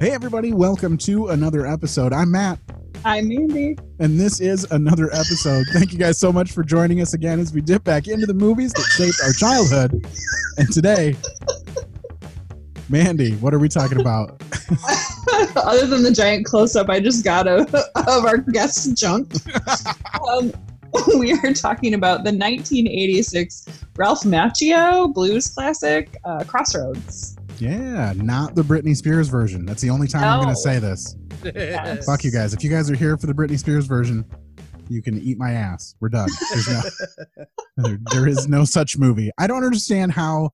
Hey, everybody, welcome to another episode. I'm Matt, I'm Mandy. and this is another episode. Thank you guys so much for joining us again as we dip back into the movies that shaped our childhood. And today, Mandy, what are we talking about? Other than the giant close up I just got of, of our guest junk, um, we are talking about the 1986 Ralph Macchio blues classic, uh, Crossroads. Yeah, not the Britney Spears version. That's the only time I'm going to say this. Yes. Fuck you guys. If you guys are here for the Britney Spears version, you can eat my ass. We're done. There's no, there, there is no such movie. I don't understand how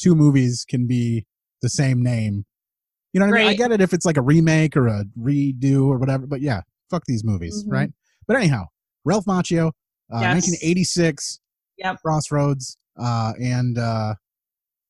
two movies can be the same name. You know what I mean? I get it if it's like a remake or a redo or whatever, but yeah, fuck these movies, Mhm. right? But anyhow, Ralph Macchio, uh, Yes. 1986, Yep. Crossroads, uh, and uh,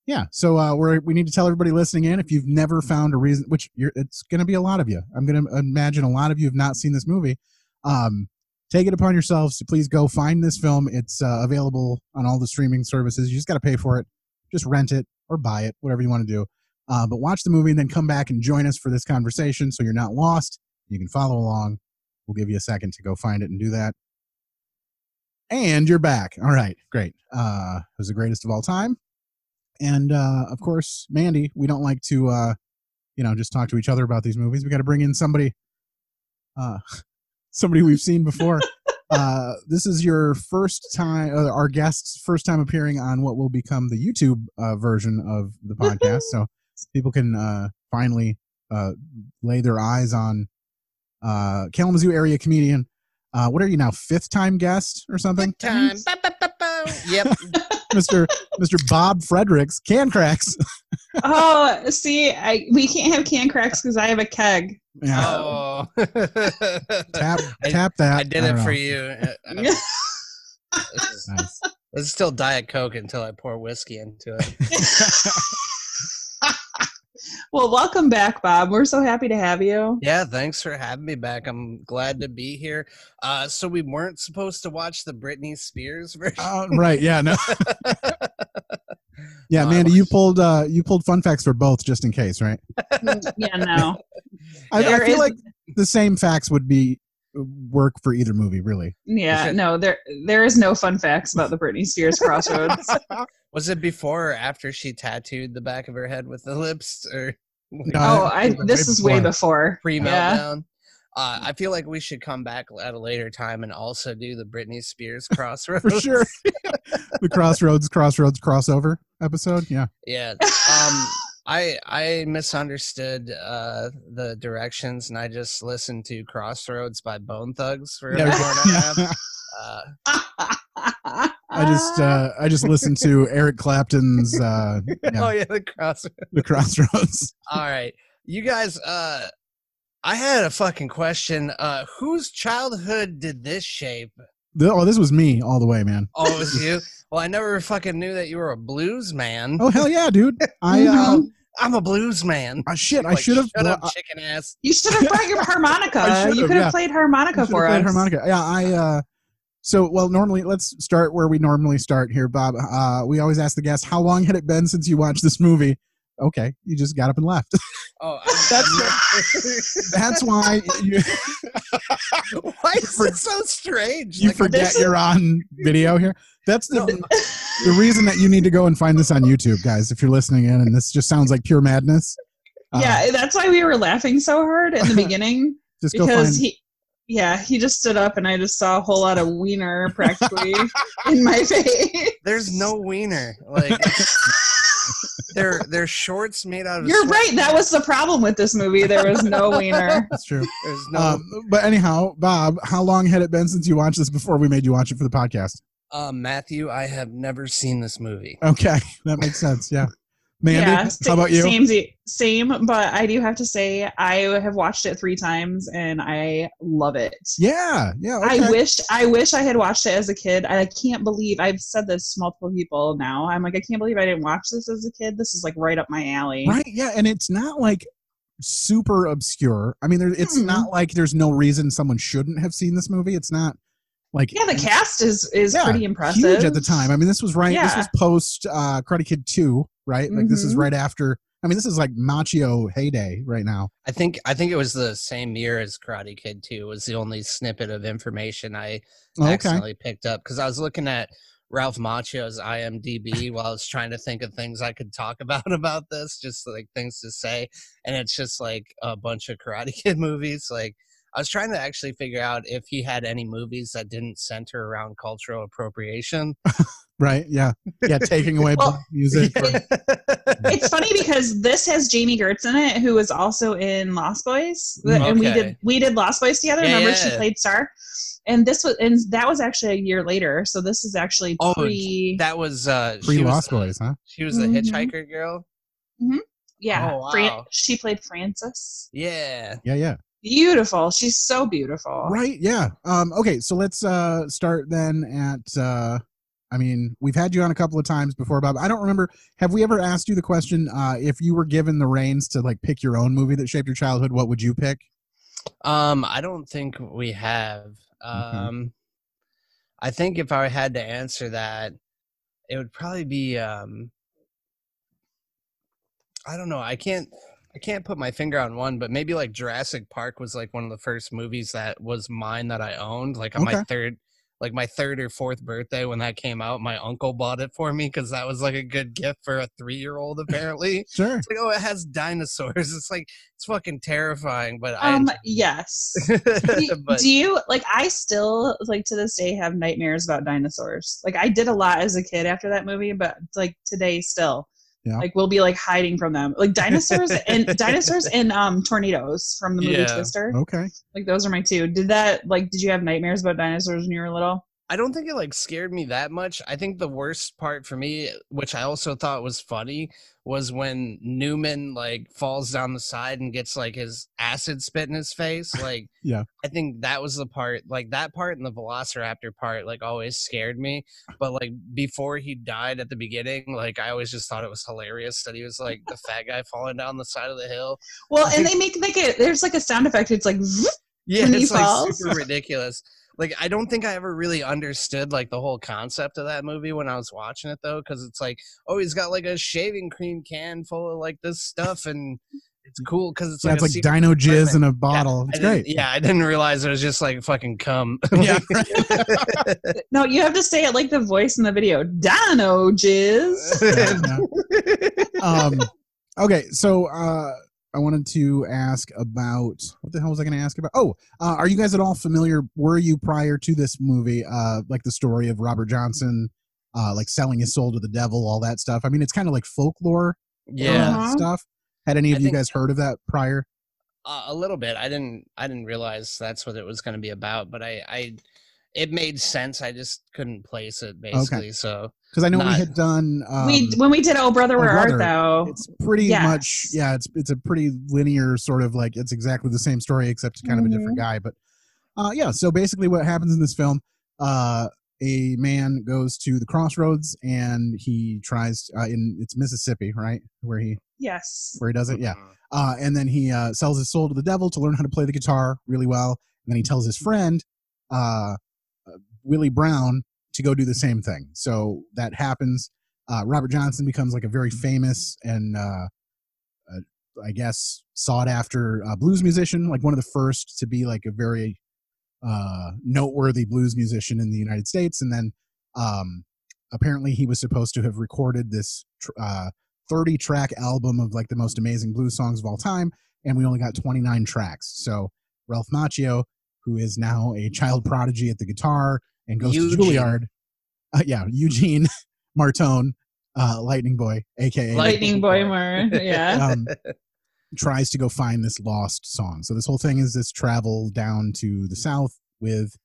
yeah. So uh, we're we need to tell everybody listening in if you've never found a reason, which you're, it's going to be a lot of you. I'm going to imagine a lot of you have not seen this movie. Um, take it upon yourselves to please go find this film. It's uh, available on all the streaming services. You just got to pay for it. Just rent it or buy it, whatever you want to do. Uh, but watch the movie and then come back and join us for this conversation so you're not lost. You can follow along. We'll give you a second to go find it and do that. And you're back. All right, great. Uh, it was the greatest of all time. And uh, of course, Mandy, we don't like to, uh, you know, just talk to each other about these movies. We got to bring in somebody, uh, somebody we've seen before. uh, this is your first time, uh, our guest's first time appearing on what will become the YouTube uh, version of the podcast. so people can uh, finally uh, lay their eyes on uh, Kalamazoo area comedian. Uh, what are you now, fifth time guest or something? time. Ba, ba, ba, ba. Yep. Mr. Mr. Bob Fredericks, Can Cracks. Oh, see, I we can't have can cracks because I have a keg. Yeah, Oh. tap I- tap that. I did don't it for know. you. Uh, uh, This is, Nice. still Diet Coke until I pour whiskey into it. Well, welcome back, Bob. We're so happy to have you. Yeah, thanks for having me back. I'm glad to be here. Uh, so we weren't supposed to watch the Britney Spears version. Uh, right. Yeah. No. Yeah, No, Mandy, you pulled uh you pulled fun facts for both just in case, right? yeah, no. I, I feel is- like the same facts would be work for either movie, really. Yeah, should- no. There there is no fun facts about the Britney Spears Crossroads. Was it before or after she tattooed the back of her head with the lips, or No, oh, I- I this is way before. before. pre Yeah. meltdown? Uh, I feel like we should come back at a later time and also do the Britney Spears crossroads. For sure. the Crossroads Crossroads crossover episode. Yeah. Yeah. Um I I misunderstood uh the directions and I just listened to Crossroads by Bone Thugs for Yeah, an hour and a half. Uh, I just uh I just listened to Eric Clapton's uh yeah, Oh yeah, the Crossroads. the Crossroads. All right. You guys uh I had a fucking question. Uh whose childhood did this shape? The- oh, this was me all the way, man. Oh, it was you? Well, I never fucking knew that you were a blues man. Oh hell yeah, dude. I uh Mhm. I'm a blues man. uh, shit, I should have Shut up, chicken ass. You should have brought your harmonica. You could have yeah. played harmonica You should've for played us. harmonica. Yeah, I uh so well normally let's start where we normally start here, Bob. Uh we always ask the guests, how long had it been since you watched this movie? Okay, you just got up and left. Oh, That's- That's why you Why is it so strange? you Like, forget is- you're on video here. That's the the reason that you need to go and find this on YouTube, guys. If you're listening in and this just sounds like pure madness, uh, yeah, that's why we were laughing so hard in the beginning just go find. because he. Yeah, he just stood up and I just saw a whole lot of wiener practically in my face. There's no wiener. Like they're they're shorts made out of. You're sweat- right. That was the problem with this movie. There was no wiener. That's true. There's no. Um, but anyhow, Bob, how long had it been since you watched this before we made you watch it for the podcast? Uh, Matthew, I have never seen this movie. Okay, that makes sense. Yeah, Mandy, yeah, how about you? Same, same, but I do have to say I have watched it three times and I love it. Yeah, yeah. Okay. I wish I wish I had watched it as a kid. I can't believe I've said this to multiple people now. I'm like, I can't believe I didn't watch this as a kid. This is like right up my alley. Right? Yeah, and it's not like super obscure. I mean, there, it's Mhm. not like there's no reason someone shouldn't have seen this movie. It's not like Yeah, the cast is is Yeah, pretty impressive. huge at the time. I mean, this was right. This was post uh, Karate Kid Two. Right? Like this is Mhm. right after. I mean, this is like Macchio heyday right now. I think I think it was the same year as Karate Kid 2 was the only snippet of information I Okay. accidentally picked up because I was looking at Ralph Macchio's IMDb while I was trying to think of things I could talk about about this, just like things to say, and it's just like a bunch of Karate Kid movies. Like I was trying to actually figure out if he had any movies that didn't center around cultural appropriation. Right? Yeah. Yeah. Taking away Well, black music. or- it's funny because this has Jami Gertz in it, who was also in Lost Boys, and we did we did Lost Boys together. Yeah, Remember, yeah. she played Star, and this was and that was actually a year later. So this is actually Oh, pre. that was uh, Pre she was Lost Boys, huh? She was the Mhm. hitchhiker girl. yeah, Oh, Fran- wow. she played Frances. Yeah. Yeah. Yeah. Beautiful. She's so beautiful. Right. Yeah. Um, okay. So let's uh, start then at. Uh, I mean, we've had you on a couple of times before, Bob. I don't remember. Have we ever asked you the question uh, if you were given the reins to like pick your own movie that shaped your childhood? What would you pick? Um, I don't think we have. Um, I think if I had to answer that, it would probably be. Um, I don't know. I can't. I can't put my finger on one, but maybe like Jurassic Park was like one of the first movies that was mine that I owned. Like on my third, like my third or fourth birthday when that came out, my uncle bought it for me because that was like a good gift for a three-year-old. Apparently, Sure. it's like oh, it has dinosaurs. It's like it's fucking terrifying, but I. Um. Yes. do, but do you like? I still like to this day have nightmares about dinosaurs. Like I did a lot as a kid after that movie, but like today still. Yeah. Like we'll be like hiding from them, like dinosaurs and dinosaurs and um tornadoes from the movie Yeah. Twister. Okay. Like those are my two. Did that like? Did you have nightmares about dinosaurs when you were little? I don't think it like scared me that much. I think the worst part for me, which I also thought was funny, was when Newman like falls down the side and gets like his acid spit in his face. Like, Yeah. I think that was the part, like that part and the Velociraptor part, like always scared me. But like before he died at the beginning, like I always just thought it was hilarious that he was like the fat guy falling down the side of the hill. Well, I and they make like a there's like a sound effect. It's like. Yeah, when he it's like falls. super ridiculous. Like I don't think I ever really understood like the whole concept of that movie when I was watching it though, because it's like, oh, he's got like a shaving cream can full of like this stuff, and it's cool because it's Yeah, like it's a like secret dino jizz in a bottle. I It's great. Yeah, I didn't realize it was just like fucking cum. Yeah. no, you have to say it like the voice in the video. Dino jizz. Yeah, yeah. um, okay, so uh, I wanted to ask about what the hell was I going to ask about? Oh, uh, are you guys at all familiar? Were you prior to this movie, uh, like the story of Robert Johnson, uh, like selling his soul to the devil, all that stuff? I mean, it's kind of like folklore yeah, Uh-huh. stuff. Had any of I you think guys heard of that prior? uh, a little bit. I didn't. I didn't realize that's what it was going to be about, but I, I, it made sense. I just couldn't place it basically. So Because I know we had done. Um, we when we did Oh Brother Oh, Where Brother. Art Thou? it's pretty Yes. much yeah it's it's a pretty linear sort of like it's exactly the same story except kind of a different guy but uh yeah so basically what happens in this film uh a man goes to the crossroads and he tries uh, in it's mississippi right where he Yes. where he does it yeah Mhm. uh and then he uh sells his soul to the devil to learn how to play the guitar really well and then he tells his friend uh, willie brown to go do the same thing so that happens uh, Robert Johnson becomes like a very famous and uh, uh, I guess sought after uh, blues musician, like one of the first to be like a very uh, noteworthy blues musician in the United States. And then um, apparently he was supposed to have recorded this tr- uh, 30 track album of like the most amazing blues songs of all time, and we only got 29 tracks. So Ralph Macchio, who is now a child prodigy at the guitar and goes Eugene. to Juilliard, uh, yeah, Eugene Martone, uh, Lightning Boy, aka Lightning Boy Mar. Yeah. um, tries to go find this lost song. So this whole thing is this travel down to the south with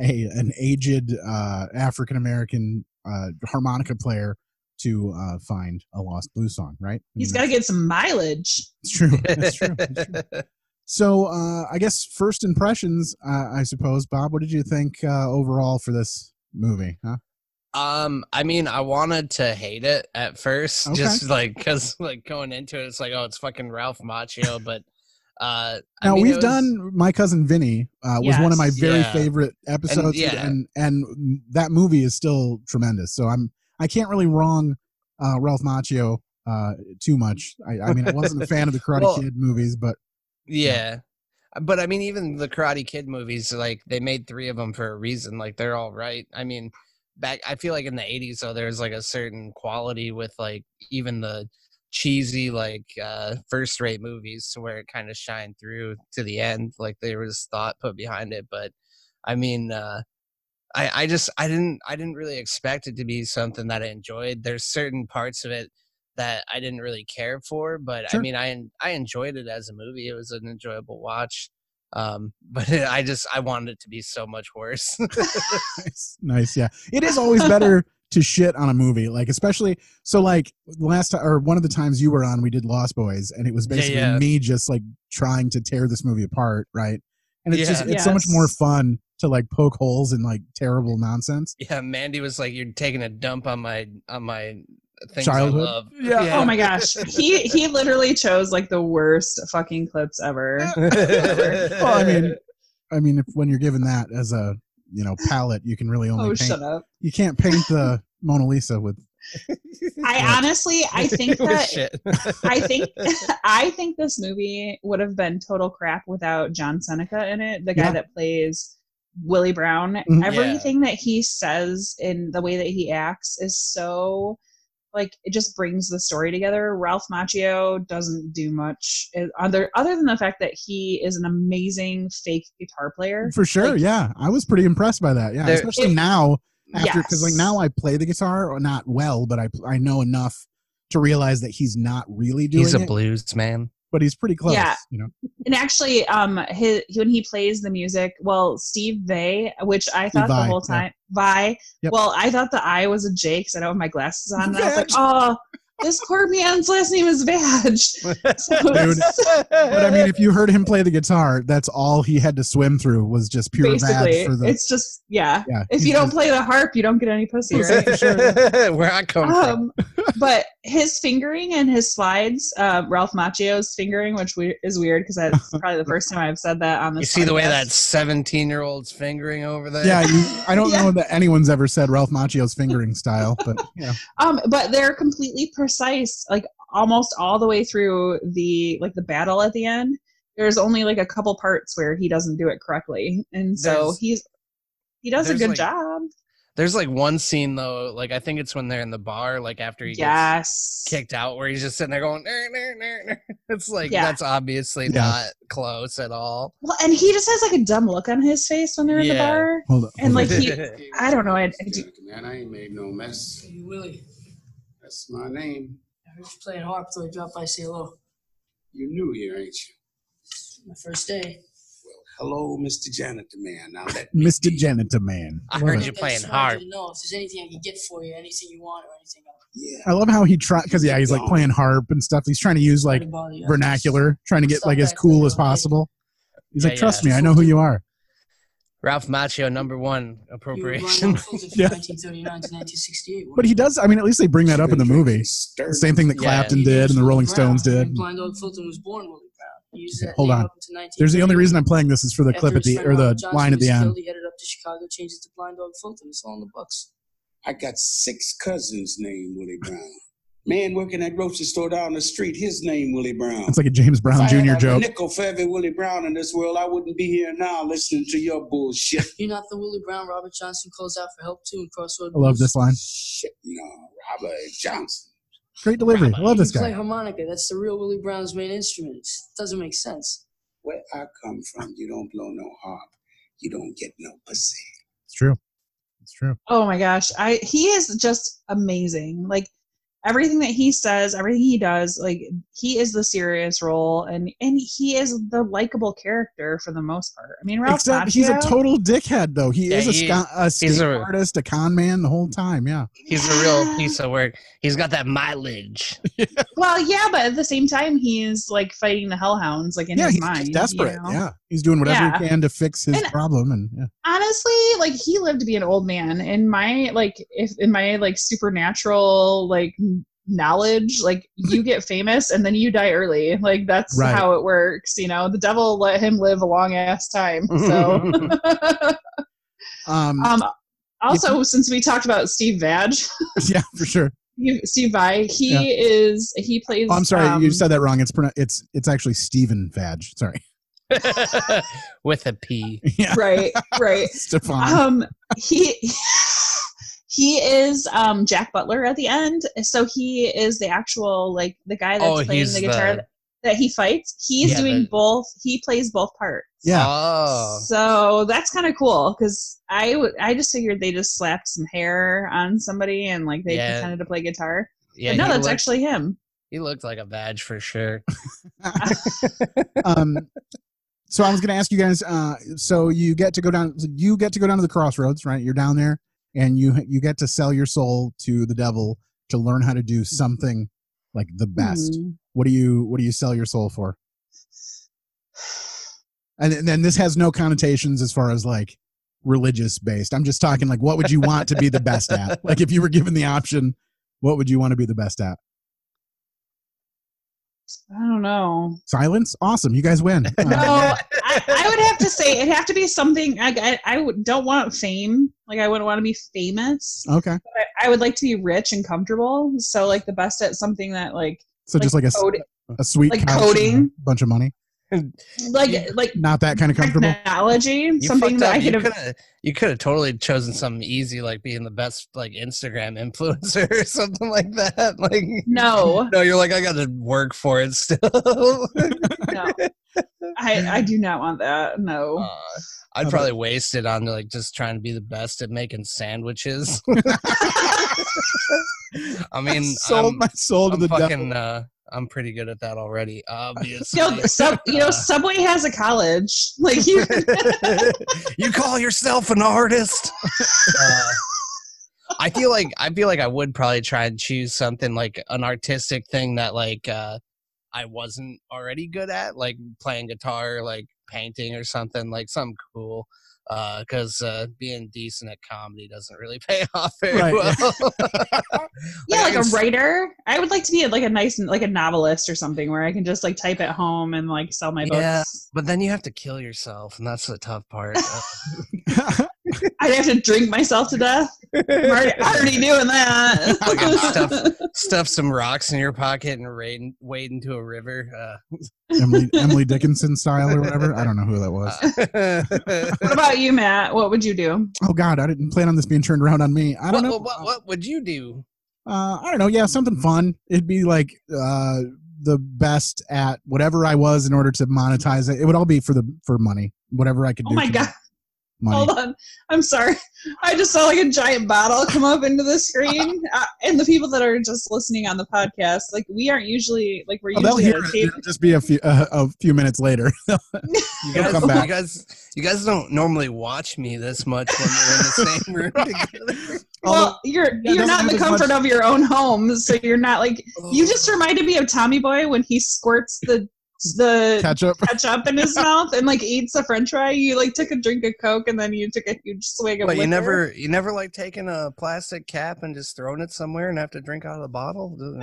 a an aged uh, African American uh, harmonica player to uh, find a lost blues song. Right? I He's mean, got to get some mileage. It's true. It's true. It's true. So uh, I guess first impressions, uh, I suppose, Bob. What did you think uh, overall for this movie? Huh? Um, I mean, I wanted to hate it at first, Okay. just like because like going into it, it's like, oh, it's fucking Ralph Macchio, but uh, Now mean, we've was- done my cousin Vinny uh, was one of my very Yeah. favorite episodes, yeah. and and that movie is still tremendous. So I'm I can't really wrong uh, Ralph Macchio uh, too much. I, I mean, I wasn't a fan of the Karate Well- Kid movies, but Yeah. But I mean, even the Karate Kid movies, like they made three of them for a reason. Like they're all right. I mean, back I feel like in the '80s, though, there's like a certain quality with like even the cheesy like uh first-rate movies, to where it kind of shined through to the end. Like there was thought put behind it. But I mean, uh I I just I didn't I didn't really expect it to be something that I enjoyed. There's certain parts of it that I didn't really care for, but Sure. I mean, I I enjoyed it as a movie. It was an enjoyable watch. Um, but I just I wanted it to be so much worse. nice, nice. Yeah, it is always better to shit on a movie, like especially so. Like last time or one of the times you were on, we did Lost Boys, and it was basically yeah. me just like trying to tear this movie apart, right? And it's just Yeah. it's so much more fun to like poke holes in like terrible nonsense. yeah, Mandy was like, "You're taking a dump on my on my things Childhood? I love." Yeah. Oh my gosh, he he literally chose like the worst fucking clips ever. Well, I mean, I mean, if when you're given that as a you know palette, you can really only Oh, paint. shut up! You can't paint the Mona Lisa with. I Yeah. honestly, I think that. I think I think this movie would have been total crap without John Seneca in it, the guy Yeah. that plays Willie Brown. Mhm. Everything that he says in the way that he acts is so like it just brings the story together. Ralph Macchio doesn't do much eh, other other than the fact that he is an amazing fake guitar player. For sure, Like, yeah, I was pretty impressed by that. Yeah, There- especially It- now after because like now I play the guitar or not well, but I I know enough to realize that he's not really doing He's a it, blues man. But he's pretty close. Yeah. you know. And actually, um, his when he plays the music, well, Steve Vai, which I thought the Vai, whole yeah. time, Vi. Yep. Well, I thought the I was a J because I don't have my glasses on. And I was like, oh, this poor man's last name is Vag. So- Dude. But I mean, if you heard him play the guitar, that's all he had to swim through was just pure basically, the. it's just yeah. yeah, If you don't play the harp, you don't get any pussy, right? Where I come from. um, but his fingering and his slides, uh, Ralph Macchio's fingering, which we- is weird because that's probably the first time I've said that on the You this. see the way that 17 year old's fingering over there? yeah, you, I don't Yeah. know that anyone's ever said Ralph Macchio's fingering style, but yeah, Um, but they're completely precise, like almost all the way through the like the battle at the end. There's only like a couple parts where he doesn't do it correctly, and so There's- he's he does a good like, job. There's like one scene though, like I think it's when they're in the bar, like after he gets kicked out, where he's just sitting there going, "Ner, ner, ner, ner." it's like Yeah. that's obviously Yeah. not close at all. Well, and he just has like a dumb look on his face when they're in the bar. hold on. And, hold like, he- I don't know, I- I do- Man, I ain't made no mess. Hey, Willie, That's my name. I heard you playing harp, so I dropped by to say hello. You new here, ain't you? My first day. Hello, Mr. Janitor Man. Now let Mr. be. Janitor Man. I Love heard it. you playing just wanted harp. you to know if there's anything I can get for you, anything you want or anything else. Yeah. I love how he try because yeah, he's like playing harp and stuff. He's trying to use like Sorry to bother you. vernacular, trying to get like as cool as possible. He's Yeah, like, trust yeah. me, I know who you are. Ralph Macchio, number one appropriation. Brian Fulton from Yeah. 1939 to 1968. But he does. I mean, at least they bring that up in the movie. The same thing that Yeah. Clapton did and the Rolling Stones did. Blind Dog Fulton was born Willie Brown. Okay, hold on. up until 1930. There's the only reason I'm playing this is for the clip at the or the Johnson line at the end. He headed up to Chicago, changed it to Blind Dog Fulton. It's all in the books. I got six cousins named Willie Brown. Man working at grocery store down the street, his name Willie Brown. It's like a James If Brown I had Jr. a joke. nickel for every Willie Brown in this world, I wouldn't be here now listening to your bullshit. You're not the Willie Brown Robert Johnson calls out for help too in Crossroad I love this line. Shit, no, Robert Johnson. Great delivery. I love this You play guy. harmonica. That's the real Willie Brown's main instrument. It doesn't make sense. Where I come from, you don't blow no harp. You don't get no pussy. It's true. It's true. Oh my gosh, I he is just amazing. Like everything that he says, everything he does, like he is the serious role, and and he is the likable character for the most part. I mean, Ralph Except he's a total dickhead, though. He Yeah, is a, he- sca- a skate a- artist, a con man the whole time. Yeah. He's a real piece of work. He's got that mileage. Well, yeah, but at the same time, he's like fighting the hellhounds, like in yeah, his he's mind. just you desperate. know? Yeah. He's doing whatever Yeah. he can to fix his And- problem. And yeah. honestly like he lived to be an old man in my like if in my like supernatural like n- knowledge like you get famous and then you die early like that's Right. how it works you know the devil let him live a long ass time so Um, um also since we talked about steve Vag, yeah, for sure. Steve, Steve Vai. He Yeah. is. He plays. Oh, I'm sorry, um, you said that wrong. It's pronou- it's it's actually Stephen Vag. Sorry. with a P. yeah. right, right. Stefan. Um, he he is um Jack Butler at the end. So he is the actual like the guy that's Oh, playing the guitar the- that he fights. He's Yeah, doing the- both. He plays both parts. yeah. Oh. So that's kind of cool because I would I just figured they just slapped some hair on somebody and like they Yeah. pretended to play guitar. Yeah, but no, that's looked- actually him. he looked like a badge for sure. um so i was going to ask you guys uh so you get to go down you get to go down to the crossroads right you're down there and you you get to sell your soul to the devil to learn how to do something like the best. Hmm. what do you what do you sell your soul for? And then this has no connotations as far as like religious based. I'm just talking like what would you want to be the best at? Like if you were given the option what would you want to be the best at? I don't know. silence? Awesome. You guys win. Uh, No, I, I would have to say it'd have to be something. I I, I don't want fame. Like I wouldn't want to be famous. okay I, I would like to be rich and comfortable. So like the best at something that like so just like a, code, a sweet like coding. a bunch of money like like not that kind of comfortable technology. You something that up. I could could have. have you could have totally chosen something easy like being the best like Instagram influencer or something like that. Like No, no, you're like I got to work for it still. no, I I do not want that. No. Uh, I'd How probably waste it on like just trying to be the best at making sandwiches. I mean, sold I'm, my soul to I'm the fucking. devil Uh, I'm pretty good at that already. Obviously, You know, sub, you know, Subway has a college. Like you, you call yourself an artist? Uh, I feel like I feel like I would probably try and choose something like an artistic thing that like uh, I wasn't already good at, like playing guitar, like painting or something, like something cool. Because uh, being decent at comedy doesn't really pay off very Right. well. yeah, I like a can s- writer. I would like to be like a nice, like a novelist or something, where I can just like type at home and like sell my Yeah. books. But then you have to kill yourself, and that's the tough part. I'd have to drink myself to death. I'm already, already doing that. Fucking stuff. Stuff some rocks in your pocket and wade, wade into a river. Uh, emily emily dickinson style or whatever i don't know who that was uh, what about you, Matt? What would you do? oh god i didn't plan on this being turned around on me i don't what, know What, what, what would you do? uh i don't know yeah something fun it'd be like uh the best at whatever i was in order to monetize it it would all be for the for money whatever i could Oh do my god! Money Hold on. I'm sorry. I just saw like a giant bottle come up into the screen, uh, and the people that are just listening on the podcast, like we aren't usually like we're Oh, they'll usually hear it. It'll just be a few uh, a few minutes later You guys, come back. you guys, you guys don't normally watch me this much when we're in the same room together. Well, you're Yeah, you're doesn't in the as much- comfort of your own home, so you're not like you just reminded me of Tommy Boy when he squirts the the ketchup ketchup in his mouth and like eats a French fry. You like took a drink of Coke and then you took a huge swig of But you never, you never like taking a plastic cap and just throwing it somewhere and have to drink out of the bottle.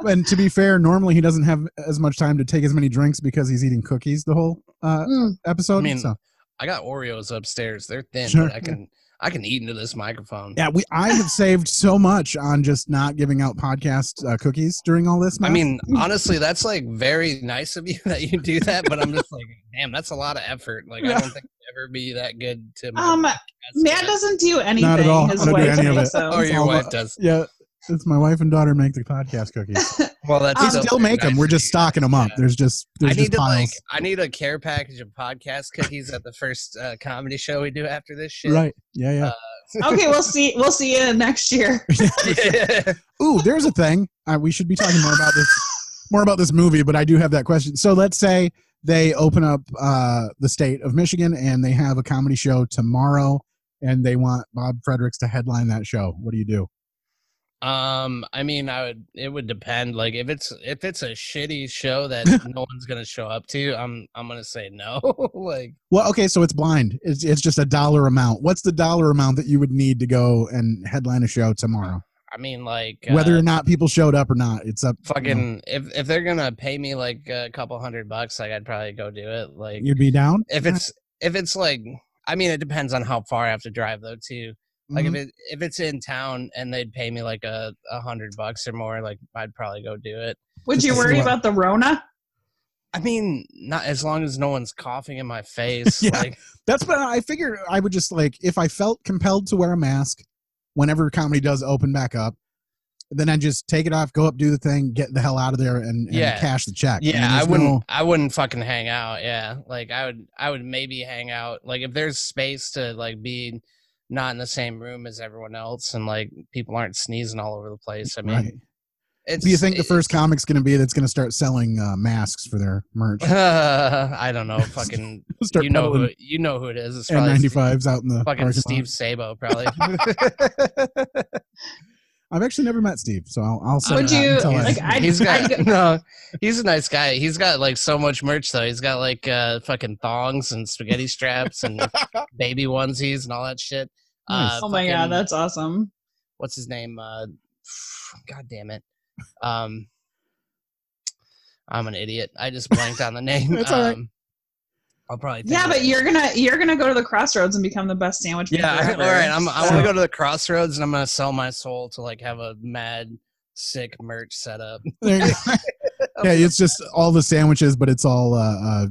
and to be fair normally he doesn't have as much time to take as many drinks because he's eating cookies the whole uh Mm. episode I mean, so I got Oreos upstairs. They're thin, Sure. but I can, I can eat into this microphone. Yeah, we I have saved so much on just not giving out podcast uh, cookies during all this. I mean, honestly, that's like very nice of you that you do that, but I'm just like, damn, that's a lot of effort. Like, I don't think I'd ever be that good to. my um, Matt doesn't do anything. Not at all. His I don't do any of it. them. Oh, your wife does. yeah, it's my wife and daughter make the podcast cookies. Well, that's We still make them. nice We're just stocking them up. Yeah. There's just I need just to piles. like, I need a care package of podcast cookies at the first uh, comedy show we do after this shit. right. Yeah, yeah. Uh, okay, we'll see. We'll see you next year. yeah. Ooh, there's a thing. Uh, we should be talking more about this more about this movie, but I do have that question. So let's say they open up uh, the state of Michigan and they have a comedy show tomorrow, and they want Bob Fredericks to headline that show. What do you do? Um, I mean, I would. It would depend. Like, if it's if it's a shitty show that no one's gonna show up to, I'm I'm gonna say no. like, Well, okay, so it's blind. It's it's just a dollar amount. What's the dollar amount that you would need to go and headline a show tomorrow? I mean, like Whether uh, or not people showed up or not, it's up. you know, fucking if if they're gonna pay me like a couple hundred bucks, like I'd probably go do it. Like, you'd be down. if it's if it's like, I mean, it depends on how far I have to drive though too. Like Mhm. if it if it's in town and they'd pay me like a, a hundred bucks or more, like I'd probably go do it. Would Just you worry what- about the Rona? I mean, not as long as no one's coughing in my face. Yeah. Like That's what I figured. I would just like if I felt compelled to wear a mask whenever comedy does open back up, then I just take it off, go up, do the thing, get the hell out of there, and, and Yeah. cash the check. Yeah, mean, I wouldn't. no- I wouldn't fucking hang out. Yeah, like I would. I would maybe hang out. Like if there's space to like be not in the same room as everyone else, and like people aren't sneezing all over the place. I mean, right. it's. Do you think the first comic's going to be that's going to start selling uh, masks for their merch? I don't know. Fucking. start you know who. You know who it is. It's probably N95s out in the fucking Steve lot. Sabo, probably. I've actually never met Steve, so I'll, I'll say Would you- until like, I- he's got I- no. He's a nice guy. He's got like so much merch though. He's got like uh fucking thongs and spaghetti straps and baby onesies and all that shit. Nice. Uh, Oh my god, that's awesome. what's his name? Uh, God damn it. Um, I'm an idiot. I just blanked on the name. That's all right. um, I'll probably. think Yeah, but it. you're gonna you're gonna go to the crossroads and become the best sandwich. Yeah, maker I, all ever. right. I'm, I want So- to go to the crossroads and I'm gonna sell my soul to like have a mad, sick merch set up. There you go. yeah, it's just all the sandwiches, but it's all uh, uh,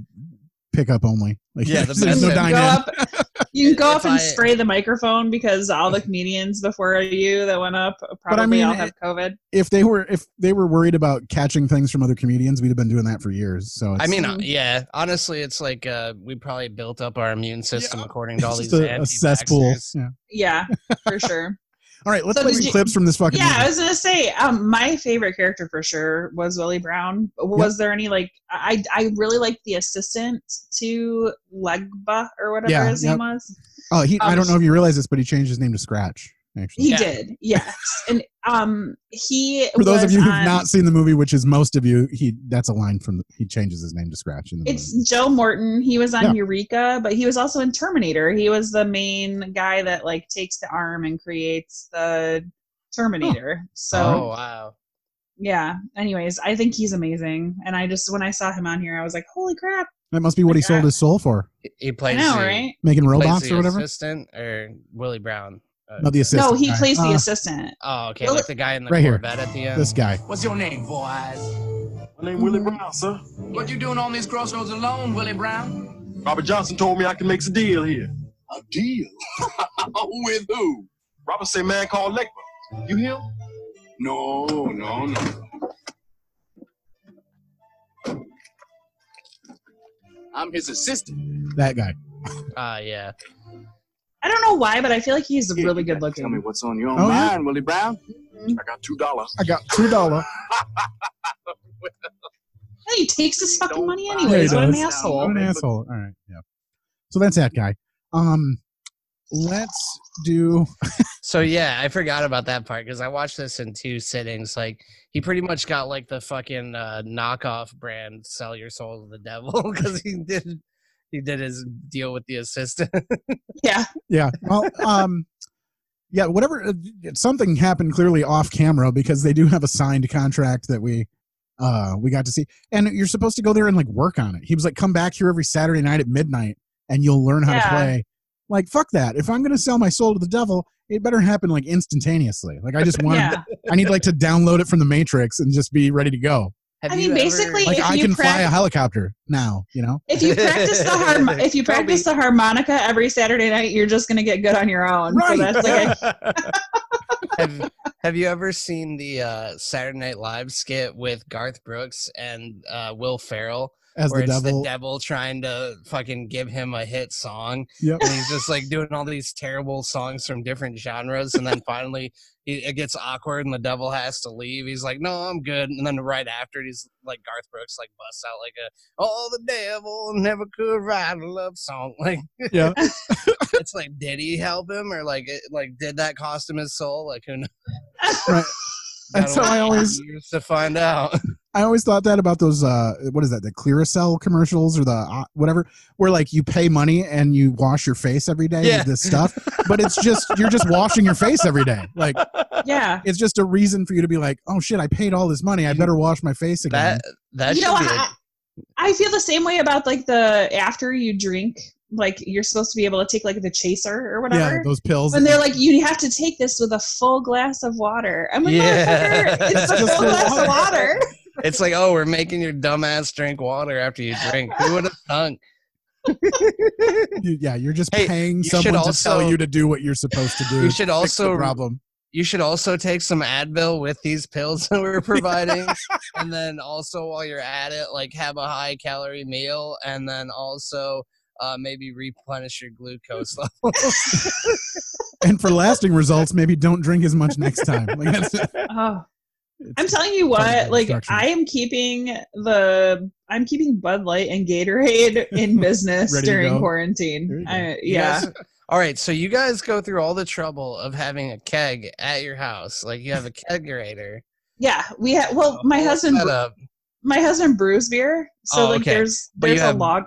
pickup only. Like, Yeah, the there's best no end. dine go in. up, you can go If up and I- spray the microphone because all the comedians before you that went up probably mean, all have COVID. If they were if they were worried about catching things from other comedians, we'd have been doing that for years. So it's, I mean, Mhm. yeah. Honestly, it's like uh, we probably built up our immune system according to all it's these just a, a cesspool. Yeah. Yeah, for sure. All right, let's So play some you- clips from this fucking yeah, I was gonna say, um, my favorite character for sure was Willie Brown. Was there any like I I really liked the assistant to Legba or whatever Yeah, his yep. name was. Oh, he. I um, don't know if you realize this, but he changed his name to Scratch. Actually, He Yeah. did, yes. and um, he for those of you who've on- not seen the movie, which is most of you, he that's a line from the, he changes his name to Scratch in the movie. It's Joe Morton. He was on Yeah. Eureka, but he was also in Terminator. He was the main guy that like takes the arm and creates the Terminator. So Oh wow. yeah. Anyways, I think he's amazing, and I just when I saw him on here, I was like, holy crap! That must be what he Like, sold his soul for, He- He I plays know, the, right? making plays robots the or whatever. Assistant or Willie Brown. Uh, No, the assistant. no, he guy. plays the Uh, assistant. oh, okay, Well, like the guy in the right here. Corvette at the end. This guy. What's your name, boys? My name Willie Brown, sir. What you doing on these crossroads alone, Willie Brown? Robert Johnson told me I can make a deal here. A deal? With who? Robert say man called Legba. You hear? him? No, no, no. I'm his assistant. That guy. Ah, yeah. I don't know why, but I feel like he's Yeah, really good gotta Tell me what's on your Oh, yeah? mind, Willie Brown. I got two dollars. I got two dollar. He takes his fucking money buy anyways. What an He does. asshole! What an asshole. All right, yeah. So that's that guy. Um, let's do. So yeah, I forgot about that part because I watched this in two sittings. Like he pretty much got like the fucking uh, knockoff brand "Sell Your Soul to the Devil" because he did he did his deal with the assistant. Yeah, Yeah. Well, um, yeah. Whatever. uh, Something happened clearly off camera because they do have a signed contract that we. Uh, we got to see, and you're supposed to go there and like work on it. He was like, "Come back here every Saturday night at midnight, and you'll learn how to play." Like, fuck that. If I'm gonna sell my soul to the devil, it better happen like instantaneously. Like, I just want. yeah. I need like to download it from the Matrix and just be ready to go. Have I you mean, ever- basically- Like If I you can fly a helicopter now. You know. If you practice the harm- if you practice the harmonica every Saturday night, you're just gonna get good on your own. Right. So that's like have, have you ever seen the uh, Saturday Night Live skit with Garth Brooks and uh, Will Ferrell, As where the it's devil. the devil trying to fucking give him a hit song, Yep. and he's just like doing all these terrible songs from different genres, and then finally he, it gets awkward, and the devil has to leave. He's like, "No, I'm good," and then right after, he's like Garth Brooks like busts out like a, "Oh, the devil never could write a love song," like Yeah. it's like, did he help him, or like, it, like did that cost him his soul? Like, who knows? Right. That's how I always- years to find out. I always thought that about those uh what is that the Clearasil commercials or the uh, whatever where like you pay money and you wash your face every day Yeah. with this stuff but it's just you're just washing your face every day like yeah. it's just a reason for you to be like oh shit I paid all this money I better wash my face again that that you should know, be. a- I, I feel the same way about like the after you drink like you're supposed to be able to take like the chaser or whatever. Yeah, whatever. those pills. and they're like, you have to take this with a full glass of water. I'm like, Yeah. motherfucker, it's a full the glass of water. It's like, oh, we're making your dumbass drink water after you drink. Who would have thunk? Yeah, you're just Hey, paying you should someone to tell you to do what you're supposed to do. You should also problem. you should also take some Advil with these pills that we're providing, and then also while you're at it, like have a high calorie meal, and then also uh, maybe replenish your glucose levels. And for lasting results, maybe don't drink as much next time. Like that's, Oh, it's- I'm telling you what, like. I am keeping the I'm keeping Bud Light and Gatorade in business during quarantine. I, yeah. guys- all right, so you guys go through all the trouble of having a keg at your house, like you have a kegerator. Yeah, we have. Well, my husband, that my husband brews beer, so Oh, like okay. there's But you there's a have- log.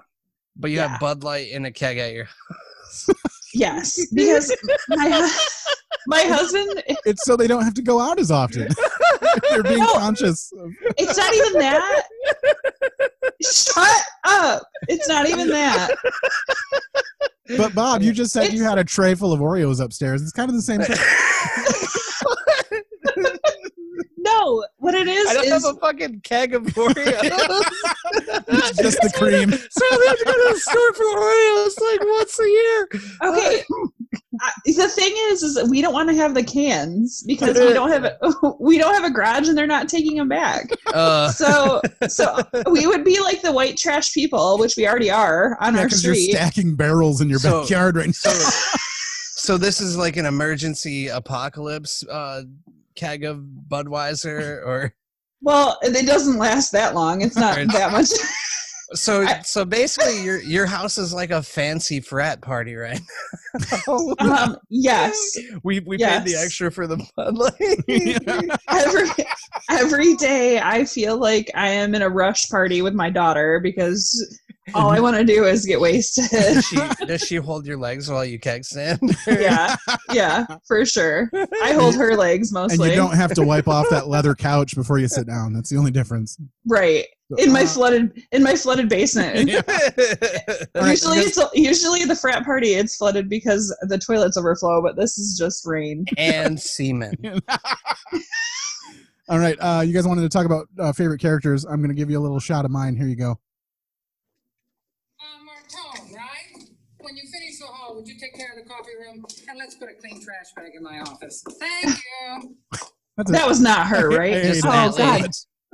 But you Yeah. have Bud Light in a keg at your Yes, because my my husband. it's so they don't have to go out as often. They're being No. conscious. It's not even that. Shut up! It's not even that. but Bob, you just said you had a tray full of Oreos upstairs. It's kind of the same thing. No, what it is I don't is have a fucking keg of Oreos. It's just the cream. So they have to go to the store for Oreos like once a year. okay. I, the thing is, is that we don't want to have the cans because we don't have a, we don't have a garage and they're not taking them back. Uh, So so we would be like the white trash people, which we already are on Yeah, our because you're stacking barrels in your So- backyard right now. so, so this is like an emergency apocalypse uh, keg of Budweiser, or well, it doesn't last that long. It's not that much. so. I- so basically, your your house is like a fancy frat party, right? um, yes. we we paid the extra for the Bud Light. every every day I feel like I am in a rush party with my daughter because all I want to do is get wasted. does, she, does she hold your legs while you keg stand? yeah, yeah, for sure. I hold her legs mostly. and you don't have to wipe off that leather couch before you sit down. That's the only difference. right in my Uh, flooded in my flooded basement. Yeah. Usually it's usually the frat party it's flooded because the toilets overflow, but this is just rain. and semen. All right, uh, you guys wanted to talk about uh, favorite characters. I'm going to give you a little shot of mine. Here you go. Uh, Martone, right? When you finish the hall, would you take care of the coffee room? And let's put a clean trash bag in my office. Thank you. That's That was not her, I right? Just oh so god,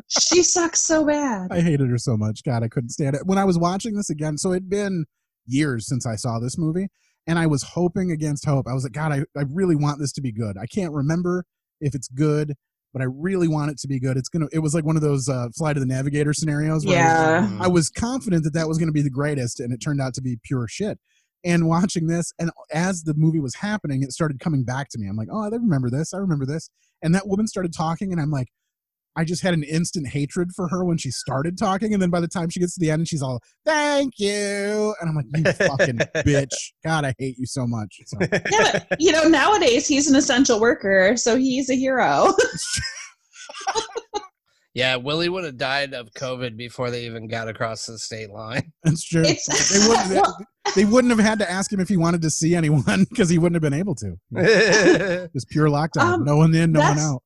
she sucks so bad. I hated her so much. God, I couldn't stand it. When I was watching this again, so it'd been years since I saw this movie, and I was hoping against hope. I was like, God, I, I really want this to be good. I can't remember if it's good, but I really want it to be good. It's gonna. It was like one of those uh, Flight of the Navigator scenarios. Where I was- Yeah. I was confident that that was going to be the greatest, and it turned out to be pure shit. And watching this, and as the movie was happening, it started coming back to me. I'm like, oh, I remember this. I remember this. And that woman started talking, and I'm like, I just had an instant hatred for her when she started talking, and then by the time she gets to the end, and she's all, "Thank you," and I'm like, "You fucking bitch! God, I hate you so much." So, Yeah, but you know, nowadays he's an essential worker, so he's a hero. Yeah, Willie would have died of COVID before they even got across the state line. That's true. It's- they, wouldn't, Well- they, they wouldn't have had to ask him if he wanted to see anyone because he wouldn't have been able to. Just pure lockdown. Um, no one in, no one that's- out.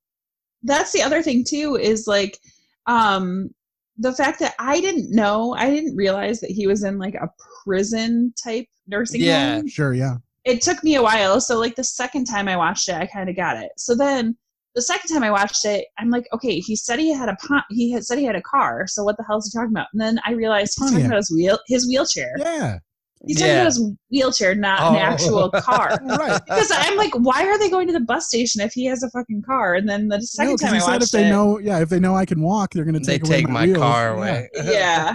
That's the other thing too is like um the fact that I didn't know, I didn't realize that he was in like a prison type nursing Yeah. home. Sure, yeah. It took me a while, so like the second time I watched it, I kind of got it. So then the second time I watched it, I'm like, okay, he said he had a po- he had said he had a car, so what the hell is he talking about? And then I realized he's talking Pontiac. about his wheel his wheelchair. Yeah, He's talking Yeah. about his wheelchair, not an Oh. actual car. right. because I'm like, why are they going to the bus station if he has a fucking car? And then the second no, 'cause time he I said watched if they it, know, yeah, if they know I can walk, they're going to they take away take my wheels. car away. yeah.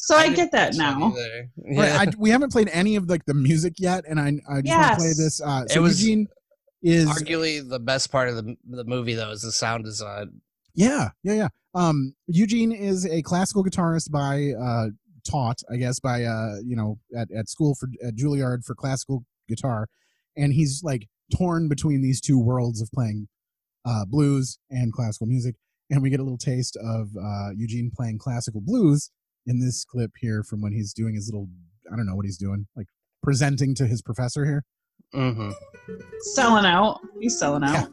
So I, get that now. there. Right, I, we haven't played any of like the music yet, and I, I just want to play this. Uh, It was- Eugene is Arguably, the best part of the the movie though is the sound design. Yeah, yeah, yeah. Um, Eugene is a classical guitarist by uh, taught, I guess, by uh, you know, at, at school for at Juilliard for classical guitar, and he's like torn between these two worlds of playing uh, blues and classical music. And we get a little taste of uh, Eugene playing classical blues in this clip here from when he's doing his little, I don't know what he's doing, like presenting to his professor here. Hmm Selling out. He's selling out.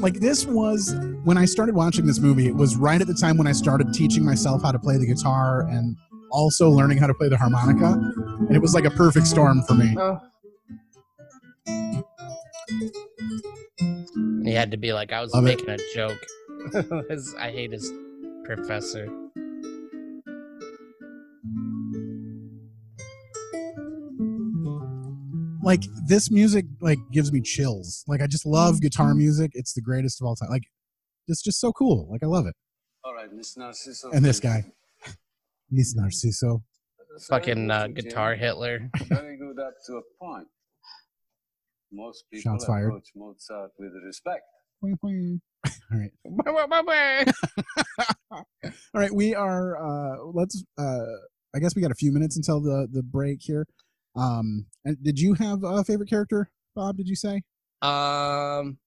Like this was when I started watching this movie. It was right at the time when I started teaching myself how to play the guitar and also learning how to play the harmonica, and it was like a perfect storm for me. Oh. He had to be like, I was Love it. making a joke. His- I hate his professor. Like this music, like gives me chills. Like I just love guitar music. It's the greatest of all time. Like it's just so cool. Like I love it. All right, Miss Narciso. And this guy, Miss Narciso. Fucking uh, guitar Hitler. Very good up to a point. Most people Shots fired. approach Mozart with respect. Boing, boing. All right. All right, we are. uh Let's. uh I guess we got a few minutes until the the break here. Um, and did you have a favorite character, Bob? Did you say, Um,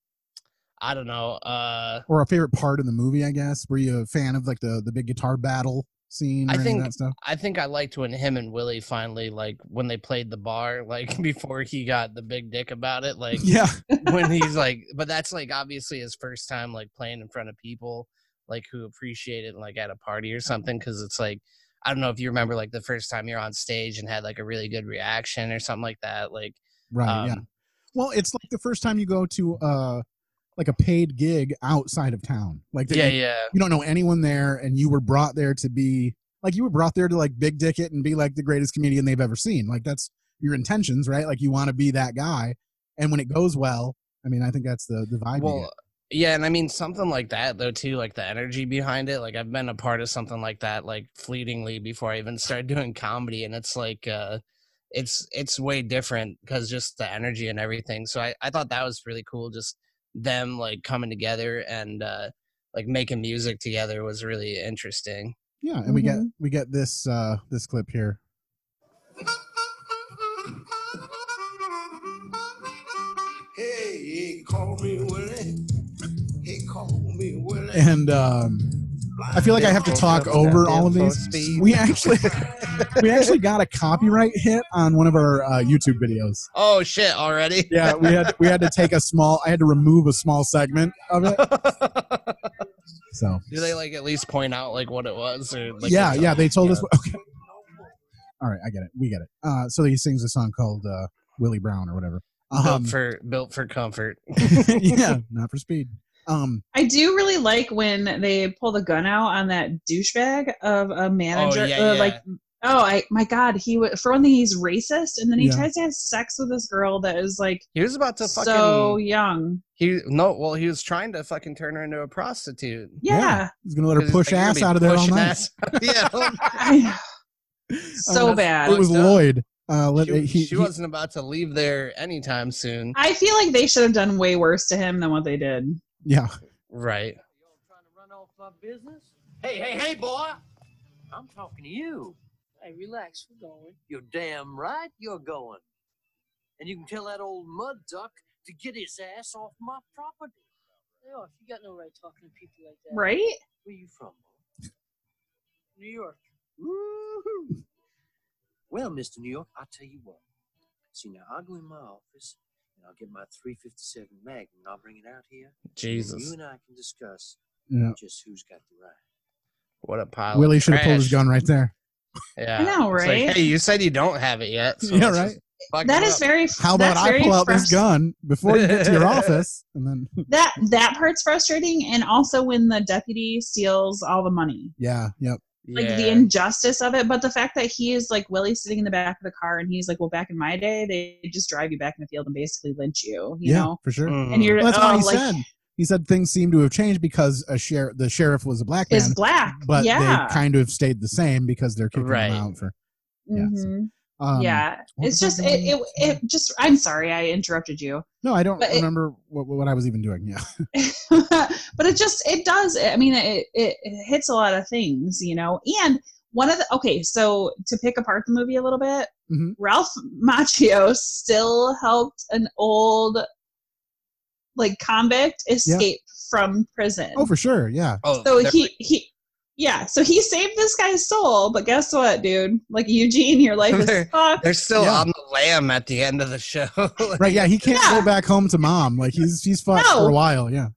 I don't know. Uh, or a favorite part in the movie? I guess. Were you a fan of like the the big guitar battle scene? I think that stuff. I think I liked when him and Willie finally like when they played the bar, like before he got the big dick about it, like Yeah, when he's like, but that's like obviously his first time like playing in front of people like who appreciate it like at a party or something because it's like I don't know if you remember like the first time you're on stage and had like a really good reaction or something like that. Like, right. yeah. um, Well, it's like the first time you go to uh like a paid gig outside of town. Like yeah, you, yeah, you don't know anyone there, and you were brought there to be like you were brought there to like big dick it and be like the greatest comedian they've ever seen. Like that's your intentions, right? Like you want to be that guy, and when it goes well, I mean, I think that's the the vibe. well. Yeah, and I mean something like that though too, like the energy behind it. Like I've been a part of something like that, like fleetingly before I even started doing comedy, and it's like, uh it's it's way different because just the energy and everything. So I I thought that was really cool, just them like coming together and uh like making music together was really interesting. yeah, and we get Mhm. we get this uh this clip here. Hey, he called me and um I feel like I have to talk over all of these. We actually we actually got a copyright hit on one of our uh, YouTube videos. Oh shit! Already? Yeah, we had we had to take a small. I had to remove a small segment of it. So Do they like at least point out like what it was or like yeah, yeah, they told us. Okay. All right, I get it. We get it. Uh, so he sings a song called uh, Willie Brown or whatever. built Um, for built for comfort. yeah, not for speed. Um, I do really like when they pull the gun out on that douchebag of a manager. yeah, uh, yeah. Like, oh, I my God, he would for one thing he's racist, and then he Yeah. tries to have sex with this girl that is like He was about to fucking so young. he no well he was trying to fucking turn her into a prostitute. Yeah, he's gonna let her push like, ass out of there all night. ass- yeah, so Uh, bad. It was. Lloyd. Uh, let, she, he, she he- wasn't about to leave there anytime soon. I feel like they should have done way worse to him than what they did. Yeah. Right. Y'all trying to run off my business? Hey, hey, hey, boy! I'm talking to you. Hey, relax. We're going. You're damn right you're going. And you can tell that old mud duck to get his ass off my property. Oh, hey, off. You got no right talking to people like that. Right? Where you from? New York. Woo-hoo. Well, Mr. New York, I'll tell you what. See, now I'll go in my office and I'll get my 357 Magnum and I'll bring it out here. and Jesus. You and I can discuss Yeah. just who's got the right. What a pile. Willie should have pulled his gun right there. Yeah. I know, It's like, right? hey, you said you don't have it yet. So Yeah, right. just fuck That it is up. very. How about that's I very pull out this gun before you get to your office, and then That that part's frustrating, and also when the deputy steals all the money. yeah, yep. Like the injustice of it, but the fact that he is like Willie sitting in the back of the car and he's like, "Well, back in my day, they just drive you back in the field and basically lynch you," you yeah, know. for sure. Mhm. And you're Well, that's oh, why he like said he said things seem to have changed because a sheriff, the sheriff was a black man, is black, but yeah, they kind of stayed the same because they're kicking Right. him out for. yeah, so, Mhm. Um, yeah. It's just it, it it just. I'm sorry, I interrupted you, No, I don't But it- remember what, what I was even doing. Yeah, but it just it does. I mean, it, it it hits a lot of things, you know, and. One of the okay, so to pick apart the movie a little bit, Mhm. Ralph Macchio still helped an old like convict escape from prison. oh for sure. Yeah, Oh, so they're- he he Yeah, so he saved this guy's soul, but guess what, dude? Like Eugene, your life is They're- fucked. They're still Yeah. on the lam at the end of the show. Right? Yeah, he can't Yeah. go back home to mom. Like he's he's fucked No. for a while. Yeah.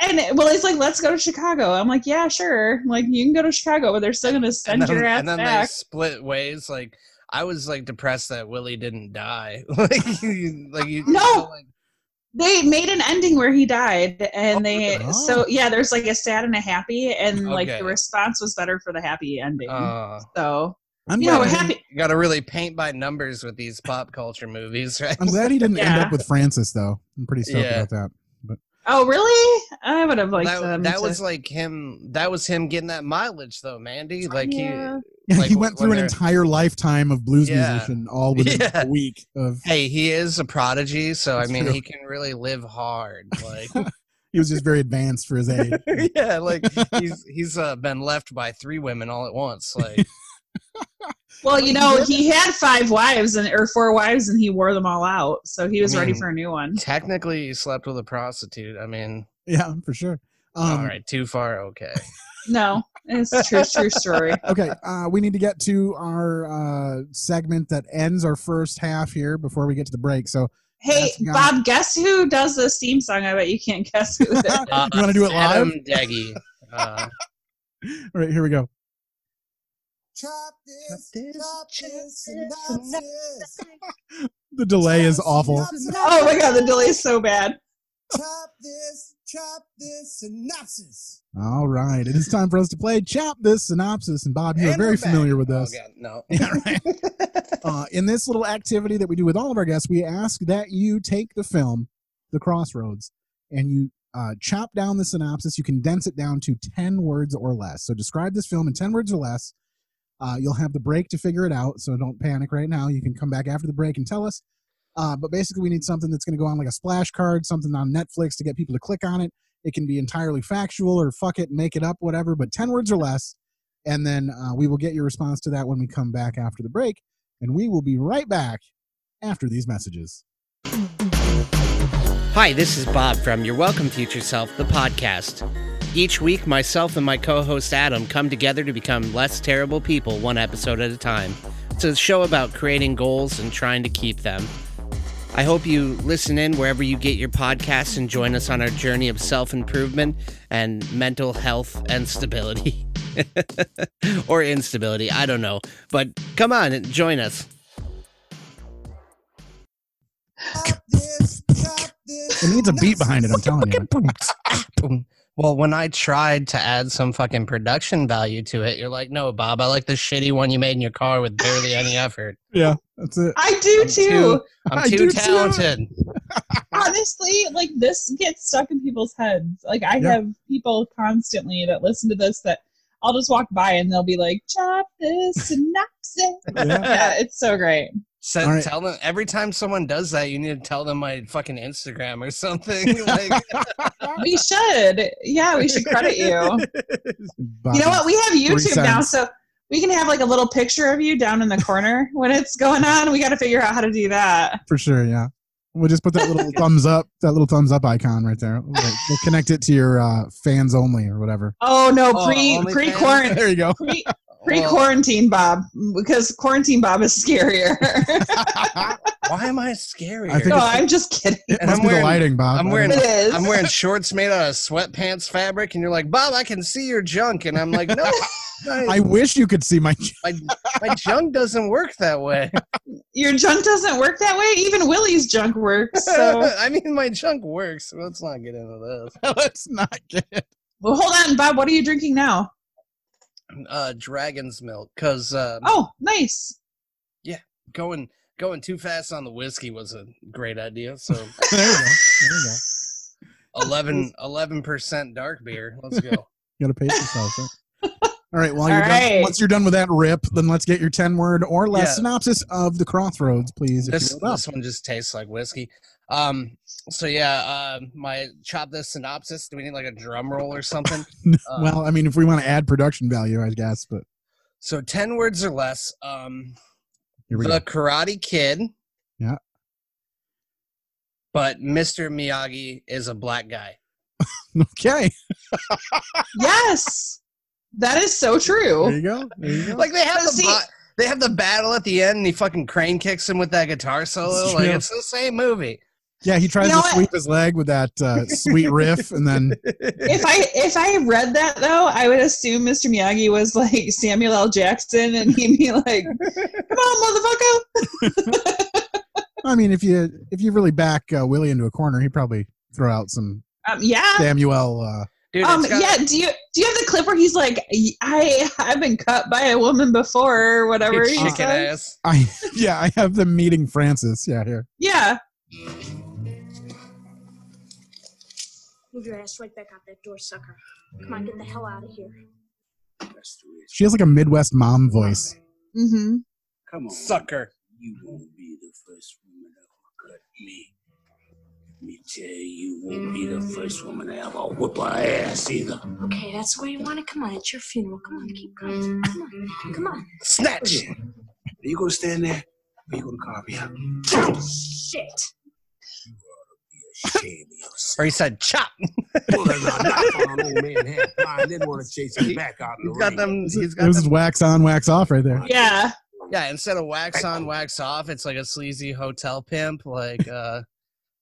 And it, well, he's like, let's go to Chicago. I'm like, yeah, sure. Like, you can go to Chicago, but they're still gonna send and then, your ass and then they split ways. Like I was like depressed that Willie didn't die. like, you- like you No. like, They made an ending where he died, and Oh, they really? so yeah. There's like a sad and a happy, and like the response was better for the happy ending. uh, so I'm you know, glad, happy. you got to really paint by numbers with these pop culture movies, right? I'm glad he didn't end up with Frances though. I'm pretty stoked Yeah. about that. Oh, really? I would have liked that them that to- was like him. That was him getting that mileage, though, Mandy. Like Yeah. Yeah, Like, he went through an entire lifetime of blues Yeah. musician all within Yeah. a week of hey, he is a prodigy, so I mean, true. he can really live hard. Like, he was just very advanced for his age. yeah, like he's he's uh, been left by three women all at once. Like, Well, you know, he had five wives and or four wives, and he wore them all out, so he was I ready for a new one. technically, he slept with a prostitute. I mean, Yeah, for sure. Um, all right, too far. Okay. No, it's true, true story. okay, uh, we need to get to our uh, segment that ends our first half here before we get to the break. So, Hey, That's Bob, guess who does this theme song? I bet you can't guess who it is. Uh, You wanna do it live? Adam Deggy. Uh, all right, here we go. Chop this, this, chop chop this, this. The delay is awful. oh my god, the delay is so bad. Chop this, chop this, synopsis. All right, it is time for us to play Chop This Synopsis. And Bob, you're And very we're back. familiar with oh this. God, no. Yeah, right. uh, in this little activity that we do with all of our guests, we ask that you take the film, The Crossroads, and you uh, chop down the synopsis. You condense it down to 10 words or less. So describe this film in 10 words or less. Uh, you'll have the break to figure it out. So don't panic right now. You can come back after the break and tell us. Uh, but basically, we need something that's going to go on like a splash card, something on Netflix to get people to click on it. It can be entirely factual or fuck it, make it up, whatever, but 10 words or less. And then uh, we will get your response to that when we come back after the break. And we will be right back after these messages. Hi, this is Bob from Your Welcome Future Self, the podcast. Each week, myself and my co host Adam come together to become less terrible people one episode at a time. It's a show about creating goals and trying to keep them. I hope you listen in wherever you get your podcasts and join us on our journey of self improvement and mental health and stability. or instability, I don't know. But come on and join us. Chop this, chop this. It needs a beat behind it, I'm telling you. Boom. Well, when I tried to add some fucking production value to it, you're like, no, Bob, I like the shitty one you made in your car with barely any effort. Yeah, that's it. I do I'm too. too, I'm I too do too. talented. Honestly, like this gets stuck in people's heads. Like I Yeah. have people constantly that listen to this that I'll just walk by and they'll be like, "Chop this synopsis." Yeah. yeah, it's so great. So All right. tell them every time someone does that, you need to tell them my fucking Instagram or something. like, We should. Yeah, we should credit you. Bob, You know what? We have YouTube now, so we can have like a little picture of you down in the corner when it's going on. We got to figure out how to do that. For sure, yeah. We'll just put that little thumbs up, that little thumbs up icon right there. We'll, we'll connect it to your uh, fans only or whatever. Oh no, Oh, pre OnlyFans? pre quarantine There you go. pre pre quarantine Bob because quarantine Bob is scarier. why am I scary? I think no, it's- I'm just kidding. It And must I'm be the wearing- lighting, Bob. I'm wearing don't It know. is. I'm wearing shorts made out of sweatpants fabric, and you're like, Bob, I can see your junk, and I'm like, no, my, I wish you could see my. my, my junk doesn't work that way. Your junk doesn't work that way. Even Willie's junk works. So I mean, my junk works. Let's not get into this. Let's not get. well, hold on, Bob. What are you drinking now? Uh, dragon's milk, because uh, Oh, nice. Yeah, going going too fast on the whiskey was a great idea. So There you go. There you go. 11 percent dark beer. Let's go. You got to pace yourself. Right? All right. While All you're done, right. once you're done with that rip, then let's get your ten word or less Yeah. synopsis of the Crossroads, please. This you this one just tastes like whiskey. Um. So yeah, uh, my chop this synopsis. Do we need like a drum roll or something? Uh, well, I mean, if we want to add production value, I guess, but So ten words or less. Um. here we the go. Karate Kid. Yeah. But Mr. Miyagi is a black guy. Okay. Yes. That is so true. There you go. There you go. Like they have But the see- ba- they have the battle at the end, and he fucking crane kicks him with that guitar solo. It's Like true. it's the same movie. Yeah, he tries You know to what? sweep his leg with that uh, sweet riff, and then If I if I read that though, I would assume Mr. Miyagi was like Samuel L. Jackson, and he'd be like, "Come on, motherfucker!" I mean, if you if you really back uh, Willie into a corner, he'd probably throw out some Um, yeah. Samuel. Uh, Dude, Um, got- yeah. Do you do you have the clip where he's like, "I I've been cut by a woman before," or whatever he chicken says? ass. I yeah, I have them meeting Frances. Yeah, here. Yeah. Move your ass right back out that door, sucker. Come on, get the hell out of here. That's the way. She has like a Midwest mom voice. Mm-hmm. Come on. Sucker. You won't be the first woman to ever cut me. Let me tell you, you won't be the first woman to ever whip her ass either. Okay, that's the way you want it. Come on, it's your funeral. Come on, keep going. Come on, come on. Snatch. Are you gonna stand there? Or you gonna carve me up? Shit. Shame of yourself. Or he said chop. Pulling a knife on an old man half blind, didn't want to chase him back out in the He's got ring. them. He's It got was them. wax on, wax off right there. Yeah. Yeah, instead of wax on, wax off, it's like a sleazy hotel pimp. Like uh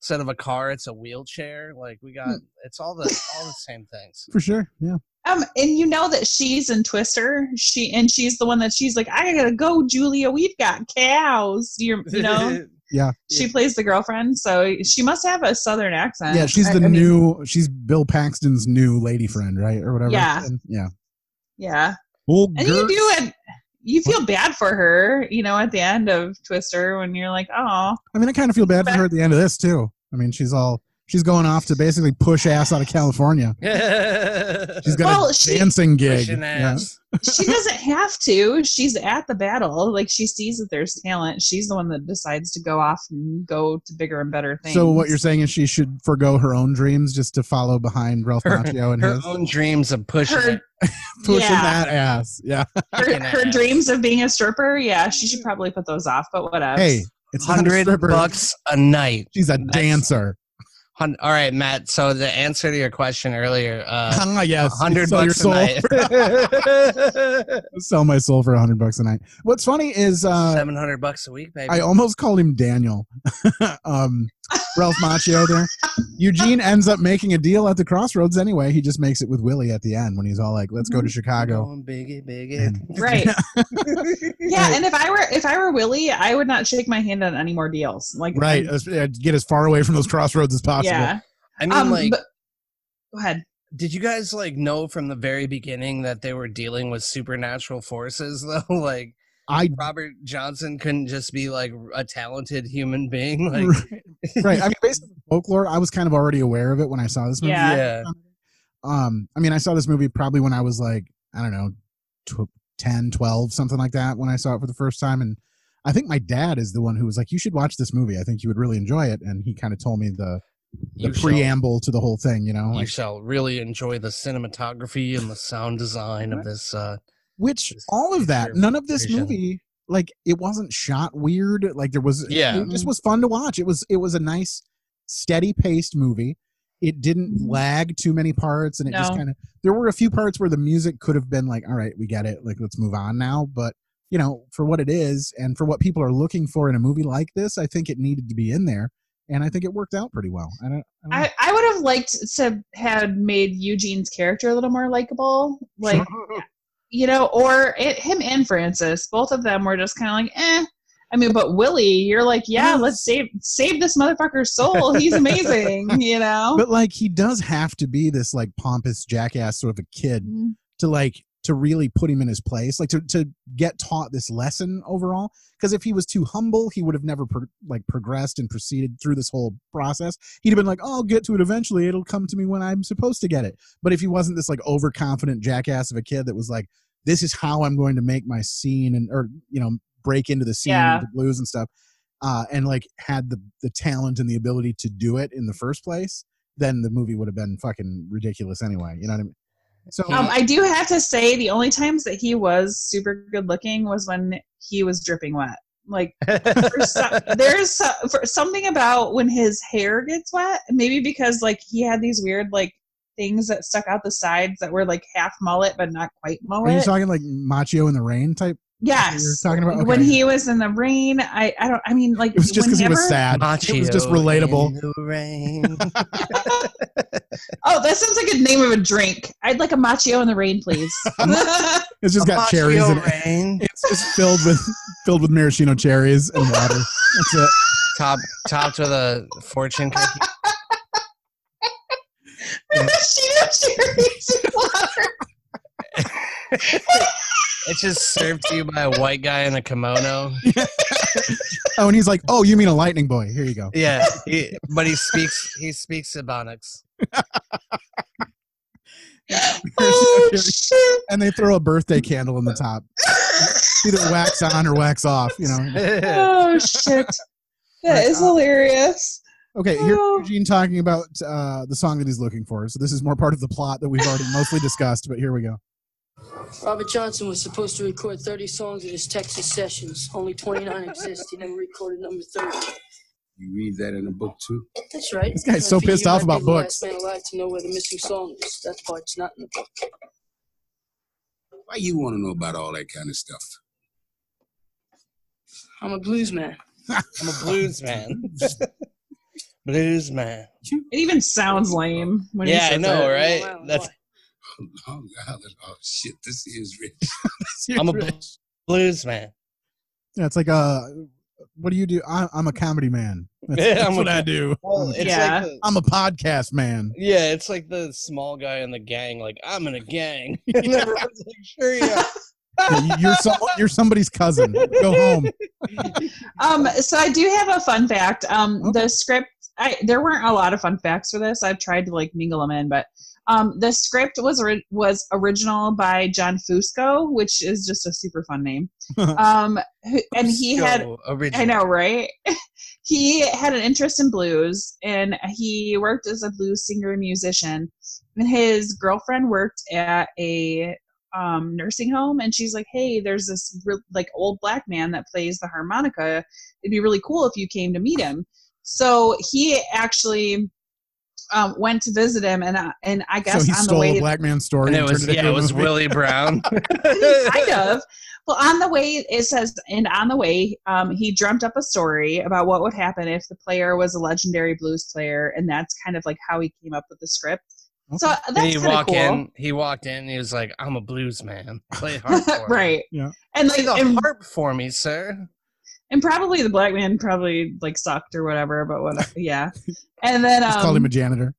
instead of a car, it's a wheelchair. Like we got, it's all the all the same things. For sure. Yeah. Um, and you know that she's in Twister. She and she's the one that she's like, I gotta go, Julia. We've got cows. You you know. Yeah. She plays the girlfriend, so she must have a southern accent. Yeah, she's the I mean, new she's Bill Paxton's new lady friend, right? Or whatever. Yeah. And- yeah. Yeah, Well, and you do it. You feel bad for her, you know, at the end of Twister when you're like, oh, I mean, I kind of feel bad for her at the end of this too. I mean, she's all she's going off to basically push ass out of California. She's got Well, a she- dancing gig. Yeah. she doesn't have to. She's at the battle. Like she sees that there's talent. She's the one that decides to go off and go to bigger and better things. So what you're saying is she should forego her own dreams just to follow behind Ralph Her, Macchio and her his own dreams of pushing Her- pushing Yeah. that ass. Yeah. her, her ass. dreams of being a stripper, yeah, she should probably put those off. But whatever. Hey, it's Hundred bucks a night. She's a That's- dancer. Hun- All right, Matt. So the answer to your question earlier, uh, Ah, yes. hundred Sell bucks a night. Sell my soul for a hundred bucks a night. What's funny is uh, Seven hundred bucks a week, baby. I almost called him Daniel. um, Ralph Macchio there. Eugene ends up making a deal at the crossroads anyway. He just makes it with Willie at the end when he's all like, "Let's go to Chicago." Going biggie, biggie. And- Right. yeah, and if I were if I were Willie, I would not shake my hand on any more deals. Like right. I'm- as- yeah, Get as far away from those crossroads as possible. yeah. I mean, Um, like, but- go ahead. did you guys like know from the very beginning that they were dealing with supernatural forces? Though, like I Robert Johnson couldn't just be like a talented human being. Like, right. right. I mean, based on folklore, I was kind of already aware of it when I saw this movie. Yeah. yeah, Um, I mean, I saw this movie probably when I was like, I don't know, tw- 10, 12, something like that when I saw it for the first time. And I think my dad is the one who was like, you should watch this movie. I think you would really enjoy it. And he kind of told me the, the You shall- preamble to the whole thing, you know, you like, shall really enjoy the cinematography and the sound design of this. Uh, which this all of that, none of this movie, like it wasn't shot weird. Like there was, Yeah. it just mm. was fun to watch. It was, it was a nice, steady paced movie. It didn't mm-hmm. lag too many parts, and it just kind of. There were a few parts where the music could have been like, "All right, we get it. Like, let's move on now." But you know, for what it is, and for what people are looking for in a movie like this, I think it needed to be in there, and I think it worked out pretty well. I don't. I don't. I, I would have liked to had made Eugene's character a little more likable, like you know, or it, him and Frances, both of them were just kind of like, eh. I mean, but Willie, you're like, yeah, let's save save this motherfucker's soul. He's amazing, you know. but like, he does have to be this like pompous jackass sort of a kid Mhm. to like to really put him in his place like to, to get taught this lesson overall. Because if he was too humble he would have never pro- like progressed and proceeded through this whole process. He'd have been like oh, i'll get to it eventually. It'll come to me when i'm supposed to get it. But if he wasn't this like overconfident jackass of a kid that was like this is how i'm going to make my scene and or you know break into the scene Yeah. the blues and stuff uh, and like had the the talent and the ability to do it in the first place then the movie would have been fucking ridiculous anyway you know what i mean so Um, I do have to say, the only times that he was super good looking was when he was dripping wet. Like for so- there's so, for something about when his hair gets wet. Maybe because like he had these weird like things that stuck out the sides that were like half mullet but not quite mullet. Are you talking like Macchio in the Rain type? Yes, you're talking about? when he was in the rain, I I don't. I mean, like It was just because he was whenever- sad. it was just relatable. in the rain. Oh, that sounds like a name of a drink. I'd like a Macchio in the rain, please. It's just got cherries in it. It's just filled with filled with maraschino cherries and water. That's it. Top topped with a fortune cookie. Maraschino cherries and water. It's just served to you by a white guy in a kimono. Oh, and he's like, "Oh, you mean a lightning boy? Here you go." Yeah, he, but he speaks he speaks Ebonics. Oh, shit. and they throw a birthday candle in the top. Either wax on or wax off. You know. Oh shit. That is hilarious. Okay, here Oh. Eugene talking about uh, the song that he's looking for. So this is more part of the plot that we've already mostly discussed. But here we go. Robert Johnson was supposed to record 30 songs at his Texas sessions. Only 29 exist. He never recorded number 30. You read that in a book too? That's right. This guy's so And I figure pissed off about books. last man alive to know where the missing song is. That part's not in the book. Why you want to know about all that kind of stuff? I'm a blues man. I'm a blues man. blues man. It even sounds lame when he Yeah, I know, it. right? That's Oh, God, oh shit, this is rich. I'm a bl- blues man. Yeah, it's like uh, what do you do? I, I'm a comedy man. That's, Yeah, that's I'm what a- I do. Well, it's Yeah. like the, I'm a podcast man. yeah, it's like the small guy in the gang. Like I'm in a gang. and everyone's like, sure, yeah. Yeah, You're some, you're somebody's cousin. Go home. Um, so I do have a fun fact. Um, the script, I there weren't a lot of fun facts for this. I've tried to like mingle them in, but um, the script was was original by John Fusco, which is just a super fun name. Um, and he had original. I know, right? he had an interest in blues and he worked as a blues singer and musician. And his girlfriend worked at a um, nursing home and she's like, Hey, there's this re- like old black man that plays the harmonica. It'd be really cool if you came to meet him. So he actually um, went to visit him and, uh, and I guess so he on the way a black man story And and, it was turned it yeah, it was movie. Willie Brown. kind of. Well, on the way, it says, and on the way, um, he dreamt up a story about what would happen if the player was a legendary blues player, and that's kind of like how he came up with the script. So that's And he walked cool, in. He walked in. And he was like, "I'm a blues man. Play harp for me. right? Yeah. And like, Play the and, harp for me, sir." And probably the black man probably like sucked or whatever, but what? Yeah. And then Just called him a um, janitor.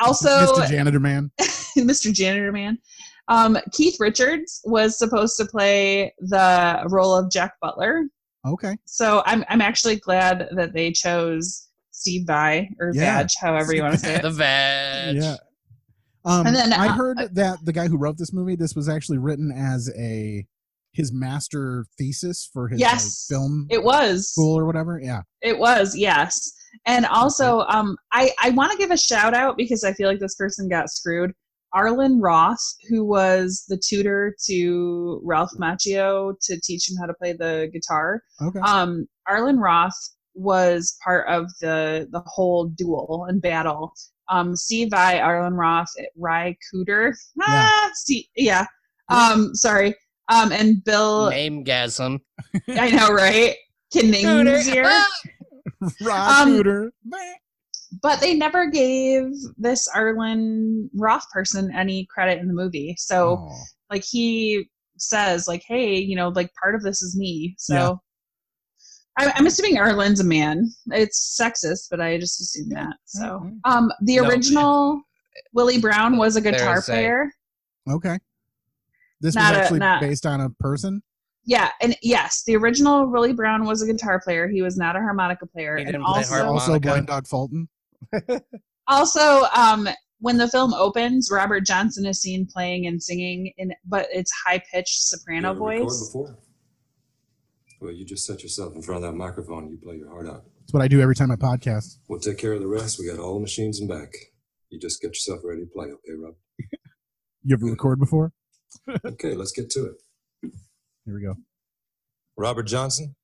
also, Mr. Janitor Man. Mr. Janitor Man. Um, Keith Richards was supposed to play the role of Jack Butler. Okay. So I'm I'm actually glad that they chose Steve Vai or Yeah. Vag, however you want to say it. The veg. Yeah. Um, And then, I uh, heard that the guy who wrote this movie, this was actually written as a his master thesis for his like, Yes, film It was. school or whatever. Yeah. It was, yes. And also, um, I, I want to give a shout out because I feel like this person got screwed. Arlen Roth, who was the tutor to Ralph Macchio to teach him how to play the guitar. Okay. Um, Arlen Roth was part of the the whole duel and battle. Um, Steve Vai, Arlen Roth, Ry Cooder. Ah, See, yeah. Um, sorry. Um, and Bill. Name gasm. I know, right? Kinningsier. Rod Um, Cooder. but they never gave this Arlen Roth person any credit in the movie. So Oh. like he says like, hey, you know, like part of this is me. So Yeah. I, I'm assuming Arlen's a man. It's sexist, but I just assume that. So Mhm. um, the No, original Willie Brown was a guitar a- player. Okay. This Not was a- actually not- based on a person. Yeah, and yes, the original Willie Brown was a guitar player. He was not a harmonica player. He and didn't play also, harmonica. Also, Blind Dog Fulton. Also, um, when the film opens, Robert Johnson is seen playing and singing in, but it's high pitched soprano You ever voice. before? Well, you just set yourself in front of that microphone you play your heart out. That's what I do every time I podcast. We'll take care of the rest. We got all the machines in back. You just get yourself ready to play, okay, Rob? You ever record before? Okay, let's get to it. Here we go. Robert Johnson,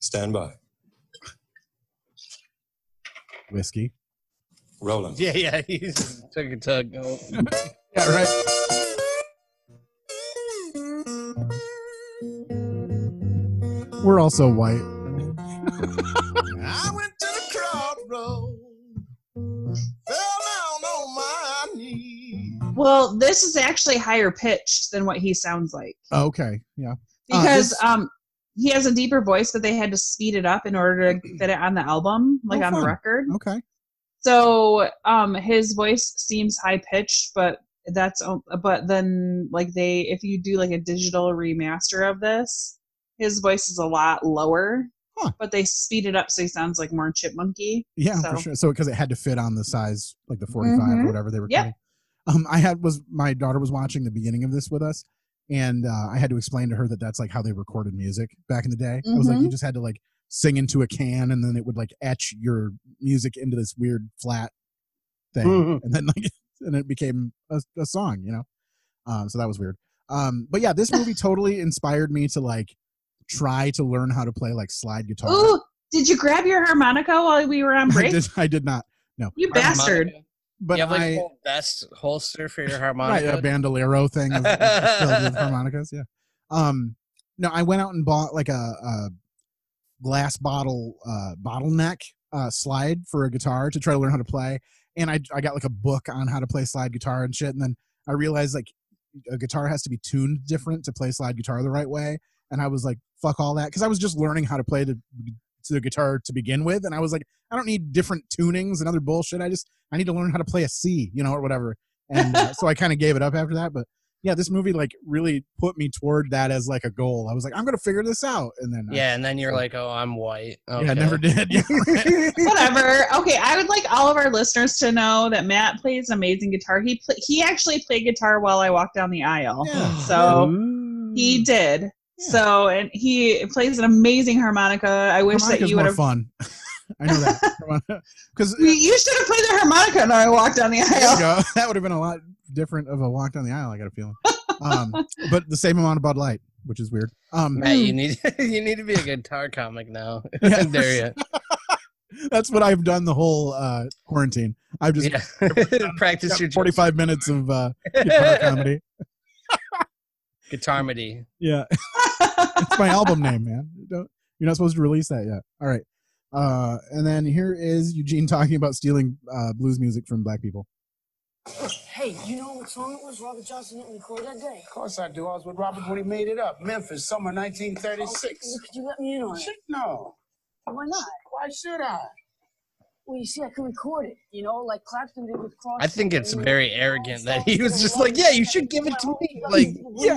stand by. Whiskey. Rolling. Yeah, yeah. He just took a tug. Oh. Yeah, right. We're also white. Well, this is actually higher pitched than what he sounds like Okay, yeah. Uh, because this- um he has a deeper voice, but they had to speed it up in order to fit it on the album, like Oh, on the record. Okay. So um his voice seems high pitched, but that's but then like they if you do like a digital remaster of this, his voice is a lot lower. Huh. But they speed it up so he sounds like more chipmunky. Yeah, so. for sure. So because it had to fit on the size, like the 45 Mhm. or whatever they were Yep. Cutting. Um, I had was my daughter was watching the beginning of this with us, and uh, I had to explain to her that that's like how they recorded music back in the day. It was like you Mhm. just had to like sing into a can, and then it would like etch your music into this weird flat thing, Mhm. and then like and it became a, a song, you know. Um, so that was weird. Um, but yeah, this movie totally inspired me to like try to learn how to play like slide guitar. Ooh, did you grab your harmonica while we were on I break? did. I did not. No. You bastard. But you have like I, a whole vest holster for your right, harmonica. a bandolero thing of, of filled with harmonicas. Yeah. Um, no, I went out and bought like a, a glass bottle uh, bottleneck uh, slide for a guitar to try to learn how to play, and I I got like a book on how to play slide guitar and shit, and then I realized like a guitar has to be tuned different to play slide guitar the right way, and I was like, fuck all that, because I was just learning how to play the to the guitar to begin with, and I was like, I don't need different tunings and other bullshit. I just I need to learn how to play a C, you know, or whatever. And uh, so I kind of gave it up after that. But yeah, this movie like really put me toward that as like a goal. I was like, I'm gonna figure this out, and then uh, Yeah, and then you're like, oh, I'm white. Okay. yeah, I never did. Whatever. Okay, I would like all of our listeners to know that Matt plays amazing guitar. He pl- he actually played guitar while I walked down the aisle. Yeah. So he did. So and he plays an amazing harmonica. I wish that you would more have. fun. I know that because You you should have played the harmonica when I walked down the There you aisle. go. That would have been a lot different of a walk down the aisle. I got a feeling, um, but the same amount of Bud Light, which is weird. Um, Matt, you need you need to be a guitar comic now. Yeah. there you. that's what I've done the whole uh, quarantine. I've just Yeah. Practice got your forty-five minutes of uh, guitar comedy. guitarmedy. Yeah, it's my album name, man. Don't, you're not supposed to release that yet. All right. Uh, and then here is Eugene talking about stealing uh, blues music from black people. Hey, you know what song it was Robert Johnson didn't record that day? Of course I do. I was with Robert when he made it up. Memphis, summer 1936. Could you let me in on it? Shit, no. Why not? Why should I? Well, you see, I can record it. You know, like Clapton did with Cross. I think it's very arrogant that he was just like, yeah, you should give it to me. Like, yeah.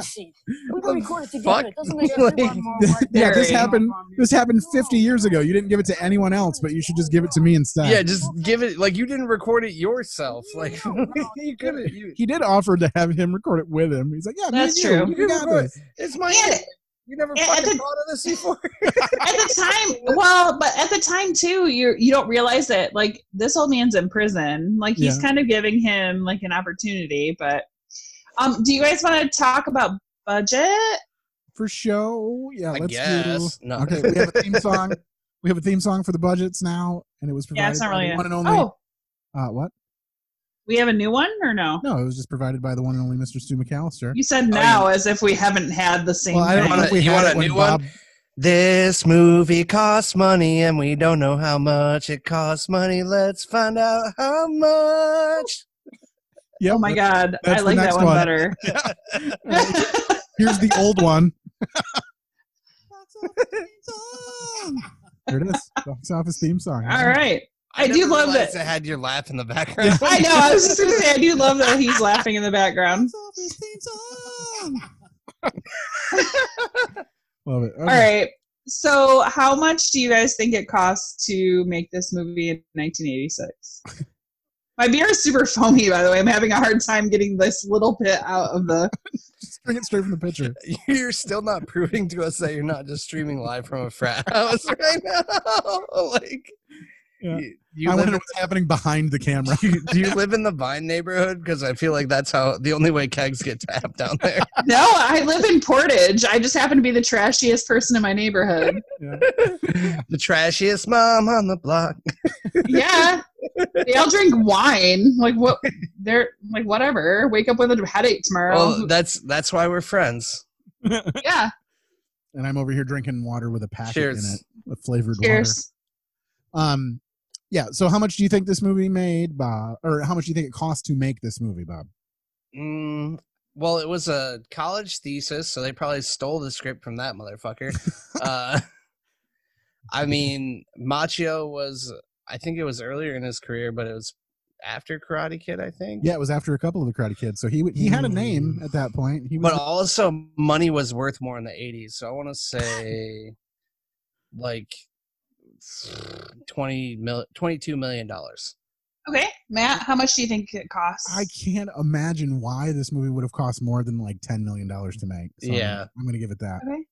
We can record it together. fuck? It doesn't make Like- everyone more white. yeah, this happened. This happened 50 years ago. You didn't give it to anyone else, but you should just give it to me instead. yeah, just give it. Like, you didn't record it yourself. Like, you could have. he did offer to have him record it with him. He's like, "Yeah, me That's and you, true. You got can record this." It's my. And- shit. You never and- and fucking the- thought of this before. at the time well but at the time too you you don't realize it. like this old man's in prison like he's Yeah. kind of giving him like an opportunity but um do you guys want to talk about budget For show, yeah. I let's guess. do. No. Okay, we have a theme song. we have a theme song for the budgets now, and it was provided yeah it's not by really the a- one and only. oh Uh, what? We have a new one or no No, it was just provided by the one and only Mr. Stu McAllister. you said now as if we haven't had the same Well, I don't thing. know if we You had want a when new one? This movie costs money, and we don't know how much it costs money. Let's find out how much. Yep, oh my god i like that one, one. better Here's the old one. There it is. Box office theme song. all right i, do love realized that it had your laugh in the background. i know i was just gonna say i do love that he's laughing in the background Love it. All right. So, how much do you guys think it costs to make this movie in 1986? My beer is super foamy, by the way. I'm having a hard time getting this little bit out of the. Just bring it straight from the picture. You're still not proving to us that you're not just streaming live from a frat house right now. like, Yeah. you, you I live wonder in, what's happening behind the camera. do, you, do you live in the Vine neighborhood? Because I feel like that's how the only way kegs get tapped down there. No, I live in Portage. I just happen to be the trashiest person in my neighborhood. the trashiest mom on the block. Yeah. they all drink wine. Like what? They're like whatever. Wake up with a headache tomorrow. Well, that's that's why we're friends. yeah. And I'm over here drinking water with a packet Cheers. in it, a flavored Cheers. water. Um, yeah. So how much do you think this movie made, Bob? Or how much do you think it cost to make this movie, Bob? Mm, well, it was a college thesis, so they probably stole the script from that motherfucker. uh, I mean, Macchio was, I think it was earlier in his career, but it was after Karate Kid, I think. Yeah, it was after a couple of the Karate Kids, so he he had a name at that point. He was But also, money was worth more in the 80s. So I want to say like 20 mil, 22 million dollars. Okay, Matt, how much do you think it costs? I can't imagine why this movie would have cost more than like ten million dollars to make. So Yeah. I'm gonna give it that. Okay.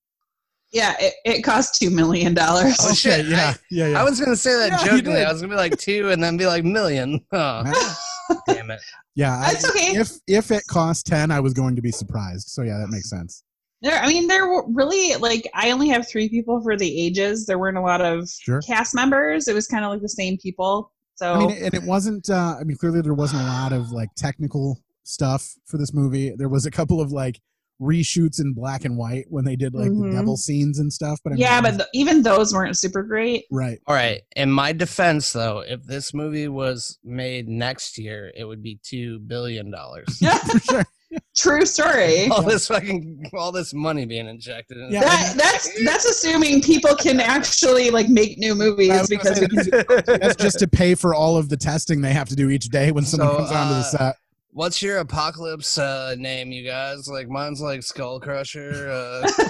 Yeah, it, it cost two million dollars. Oh shit! yeah, I, yeah, yeah. I was gonna say that Yeah, jokingly. I was gonna be like two, and then be like million. Oh, damn it! Yeah, I- okay. If if it cost ten, I was going to be surprised. So yeah, that makes sense. There, I mean, there were really like I only have three people for the ages. There weren't a lot of Sure. cast members. It was kind of like the same people. So I mean, and it wasn't. Uh, I mean, clearly there wasn't a lot of like technical stuff for this movie. There was a couple of like reshoots in black and white when they did like Mhm. the devil scenes and stuff. But I mean, yeah, it but th- even those weren't super great. right. All right. In my defense, though, if this movie was made next year, it would be two billion dollars. True story. all this fucking, all this money being injected. In that, that's that's assuming people can actually like make new movies I was gonna because say we That's just to pay for all of the testing they have to do each day when someone So, comes onto the uh, set. What's your apocalypse uh, name, you guys? Like mine's like Skull Crusher. Uh,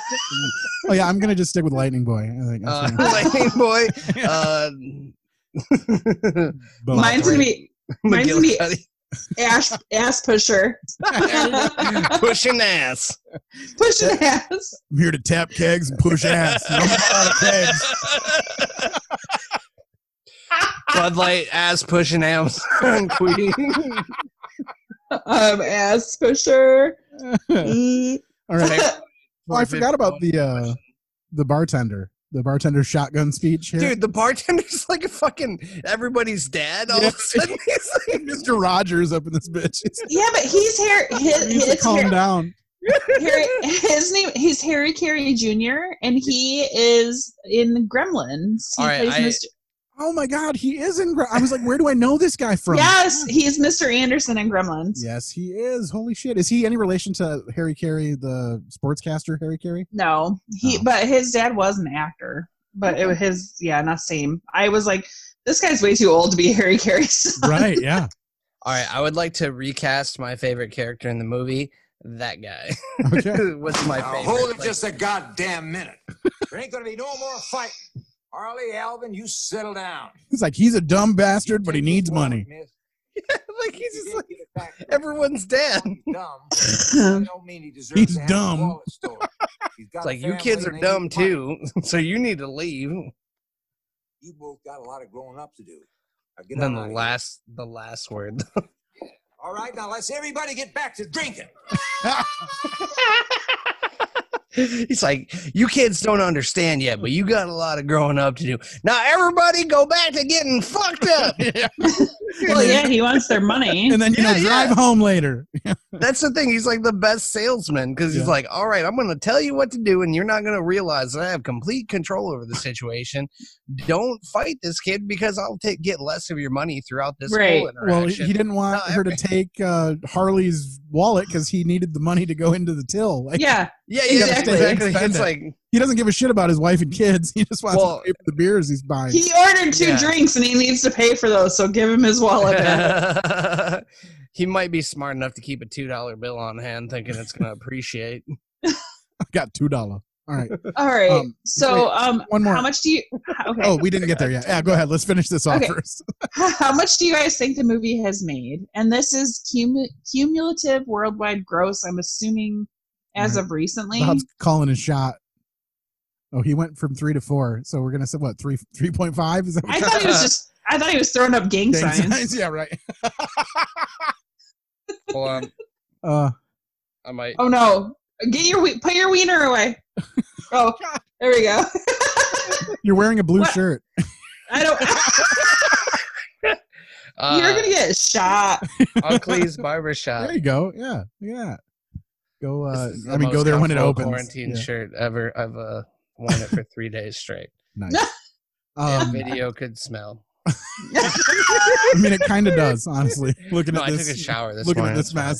Oh yeah, I'm gonna just stick with Lightning Boy. I think. uh, Lightning Boy. Uh, mine's gonna be mine's gonna be McGillicuddy. Ass ass pusher. pushing ass. Pushing ass. I'm here to tap kegs and push ass. No of kegs. Bud Light ass pushing ass. Queen. Um, ass pusher. All right. Oh, I forgot about the uh the bartender. The bartender shotgun speech here. Dude, the bartender's like a fucking everybody's dad. All of a sudden, he's like, Mr. Rogers up in this bitch. He's- Yeah, but he's Harry. His, He needs to it's calm Harry, down. Harry, his name. He's Harry Carey Jr. and he is in Gremlins. He All right, plays I- Mr. Oh my god, he is in. Gra- I was like, where do I know this guy from? Yes, he's Mr. Anderson in Gremlins. Yes, he is. Holy shit! Is he any relation to Harry Caray, the sportscaster Harry Caray? No, he. Oh. But his dad was an actor. But it was his. Yeah, not same. I was like, this guy's way too old to be Harry Caray's son. Right. Yeah. All right, I would like to recast my favorite character in the movie. That guy. Okay. What's my Now, favorite? hold it Like, just a goddamn minute. there ain't gonna be no more fighting. Harley, Alvin, you settle down. He's like, he's a dumb bastard, but he needs money. like he's just like everyone's dead. Dumb. I don't mean he deserves He's to have dumb. a wallet stolen. He's got It's like you kids are dumb too, so you need to leave. You both got a lot of growing up to do. Now get And then the out of here. last, the last word. All right, now let's everybody get back to drinking. He's like, you kids don't understand yet, but you got a lot of growing up to do. Now everybody go back to getting fucked up. well, yeah, he wants their money. And then you know, drive yeah. home later. That's the thing. He's like the best salesman because he's Yeah. like, all right, I'm going to tell you what to do, and you're not going to realize that I have complete control over the situation. Don't fight this kid because I'll take get less of your money throughout this Right. whole Well, he, didn't want No, her to take uh, Harley's wallet because he needed the money to go into the till. Like, Yeah, yeah, he yeah, gotta exactly. back It's like, he doesn't give a shit about his wife and kids. He just wants Well- to pay for the beers he's buying. he ordered two Yeah. drinks and he needs to pay for those. So give him his wallet back. he might be smart enough to keep a two dollar bill on hand, thinking it's going to appreciate. I got two dollar. All right. All right. Um, so, wait, um, one more. how much do you? Okay. Oh, we didn't get there yet. Yeah, go ahead. Let's finish this off Okay. first. How much do you guys think the movie has made? And this is cumu- cumulative worldwide gross. I'm assuming as Right. of recently. Bob's calling a shot. Oh, he went from three to four. So we're gonna say what three three point five? Is that what I thought he was just. I thought he was throwing up gang, Gang signs. signs? Yeah, right. Hold on, Uh, I might. Oh no! Get your put your wiener away. Oh, there we go. you're wearing a blue What? shirt. I don't. You're gonna get shot. Uncle's barbershop. There you go. Yeah, yeah. Go. Uh, This is the I mean, go there when it opens. Quarantine Yeah. shirt ever. I've uh, worn it for three days straight. Nice. Um, video could smell. I mean, it kind of does, honestly. Looking No, at I this, took a shower this looking morning, at this mess.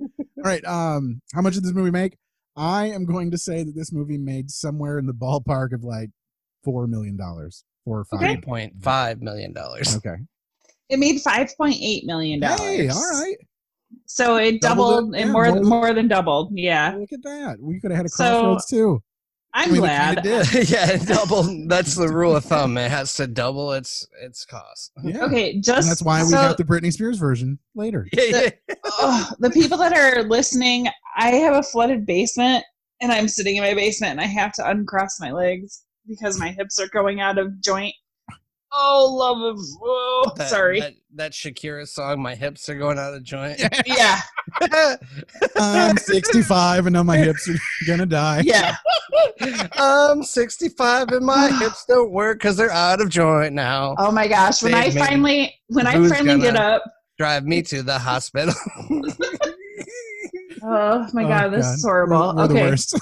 All right. Um, how much did this movie make? I am going to say that this movie made somewhere in the ballpark of like four million dollars, four or five. Three point five million dollars. Okay. It made five point eight million dollars. Hey, all right. So it Doubled doubled, it? and Yeah, more more than than- more than doubled. Yeah. Look at that. We could have had a So, crossroads too. I'm I mean, glad. kinda did. yeah, double. That's the rule of thumb. It has to double its its cost. Yeah. Okay, And just that's why we so, got the Britney Spears version later. the, oh, the people that are listening, I have a flooded basement, and I'm sitting in my basement, and I have to uncross my legs because my hips are going out of joint. Oh, love of oh, That, sorry. That, that Shakira song, "My Hips Are Going Out of Joint." yeah, I'm 65 and now my hips are gonna die. yeah. I'm 65 and my hips don't work because they're out of joint now. Oh my gosh! When I me. finally, when I finally get up, Drive me to the hospital. oh my Oh, god, this God. is horrible. We're, we're the okay, worst.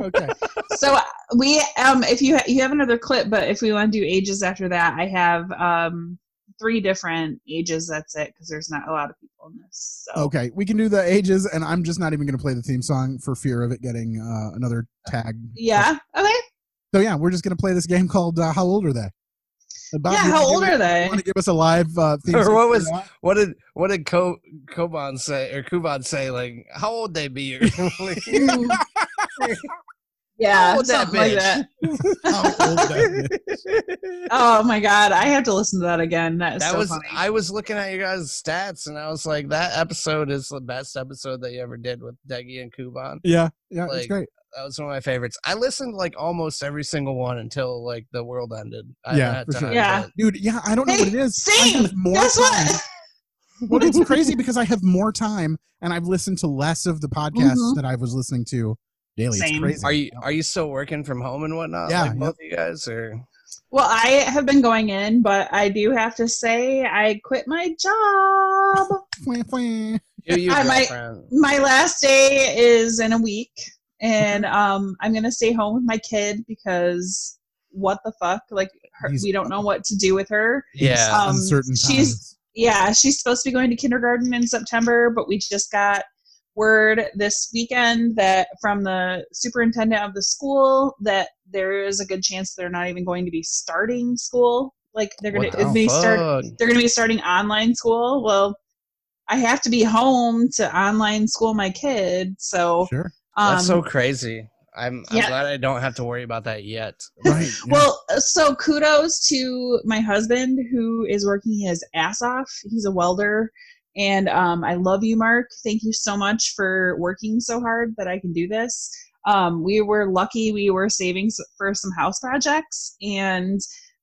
Okay. so uh, we um if you ha- you have another clip but if we want to do ages after that i have um three different ages that's it because there's not a lot of people in this so Okay, we can do the ages, and I'm just not even going to play the theme song for fear of it getting uh, another tag. yeah okay So yeah, we're just going to play this game called uh, "How Old Are They?" Bob, yeah how old give- are they Want to give us a live uh, theme song or what was what did what did Ko, Koban say or Kuban say like how old they be or like, yeah old that something like bitch? that How old that is. oh my god i have to listen to that again that's that so was funny I was looking at your guys' stats and I was like that episode is the best episode that you ever did with Deggy and Kuban. Yeah, yeah, it's great. That was one of my favorites. I listened like almost every single one until like the world ended. I Yeah, for sure. Yeah. but- Dude, yeah, I don't know Hey, what it is. I same. more Guess time. what? well, it's crazy because I have more time and I've listened to less of the podcasts Mhm. that I was listening to daily. It's Same. crazy. Are you are you still working from home and whatnot? Yeah, like both yep. of you guys or well i have been going in but i do have to say i quit my job Fwah, fwah. you, you I might- my last day is in a week and um i'm gonna stay home with my kid because what the fuck like her, we don't know what to do with her Yeah. um, Uncertain she's yeah she's supposed to be going to kindergarten in september but we just got word this weekend that from the superintendent of the school that there is a good chance they're not even going to be starting school like they're gonna What the be start they're gonna be starting online school well i have to be home to online school my kid so Sure. um, That's so crazy. I'm, I'm yeah. glad I don't have to worry about that yet. Right. Well, uh, so kudos to my husband who is working his ass off. He's a welder. And um, I love you, Mark. Thank you so much for working so hard that I can do this. Um, we were lucky we were saving for some house projects, and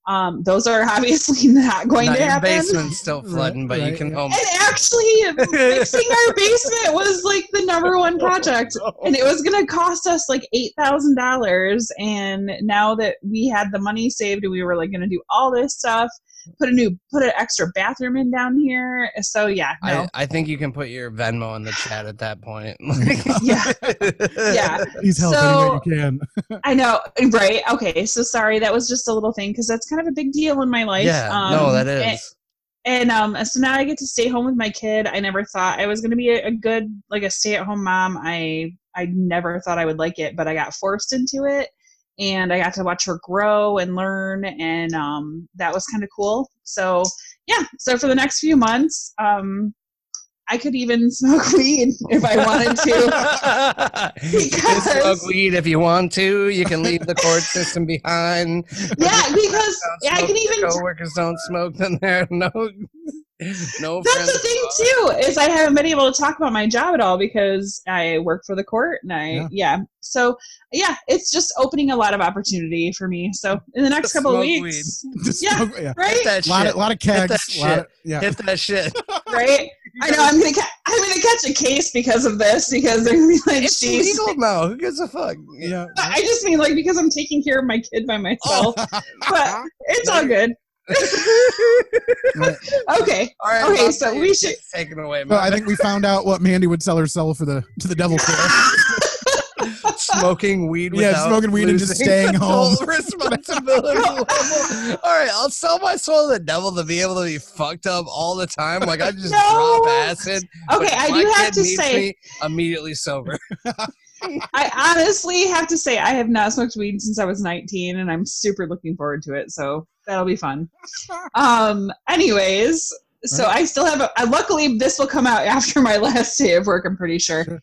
um, those are obviously not going Now, to your happen. basement's still Right, flooding, but you can yeah. home. And actually, fixing our basement was like the number one project, and it was going to cost us like eight thousand dollars. And now that we had the money saved, we were like going to do all this stuff, put a new, put an extra bathroom in down here. So yeah, no, I, I think you can put your Venmo in the chat at that point. Yeah. yeah. Please help So- you can. I know, right? Okay, so sorry, that was just a little thing because that's kind of a big deal in my life. Yeah, no, Um, that and- and um so now i get to stay home with my kid i never thought i was going to be a, a good like a stay-at-home mom i i never thought i would like it but i got forced into it and i got to watch her grow and learn and um that was kind of cool so yeah so for the next few months um i could even smoke weed if i wanted to you can smoke weed if you want to. You can leave the court system behind. yeah because Don't i can even coworkers don't smoke. Then there are no no. That's friends the thing too is I haven't been able to talk about my job at all because I work for the court and I Yeah. yeah. So yeah, it's just opening a lot of opportunity for me. So in the next Just couple of weeks, yeah, smoke- yeah. right, Hit that A lot shit. of, lot of Hit that kegs. lot of- shit. yeah. Hit that shit. right. I know I'm gonna ca- I'm gonna catch a case because of this because they're gonna be like It's she's. legal now. Who gives a fuck? yeah. I just mean like because I'm taking care of my kid by myself, Oh. but it's all good. Okay. All right. Okay, so we should- it's Taken away. So I think we found out what Mandy would sell herself for the to the devil for. smoking weed. Yeah, without smoking weed and just staying home. Responsibility level. All right, I'll sell my soul to the devil to be able to be fucked up all the time. Like I just No. drop acid. Okay, I do have to say- immediately sober. I honestly have to say I have not smoked weed since I was 19 and I'm super looking forward to it. So that'll be fun. Um anyways, so I still have a uh, luckily this will come out after my last day of work, I'm pretty sure.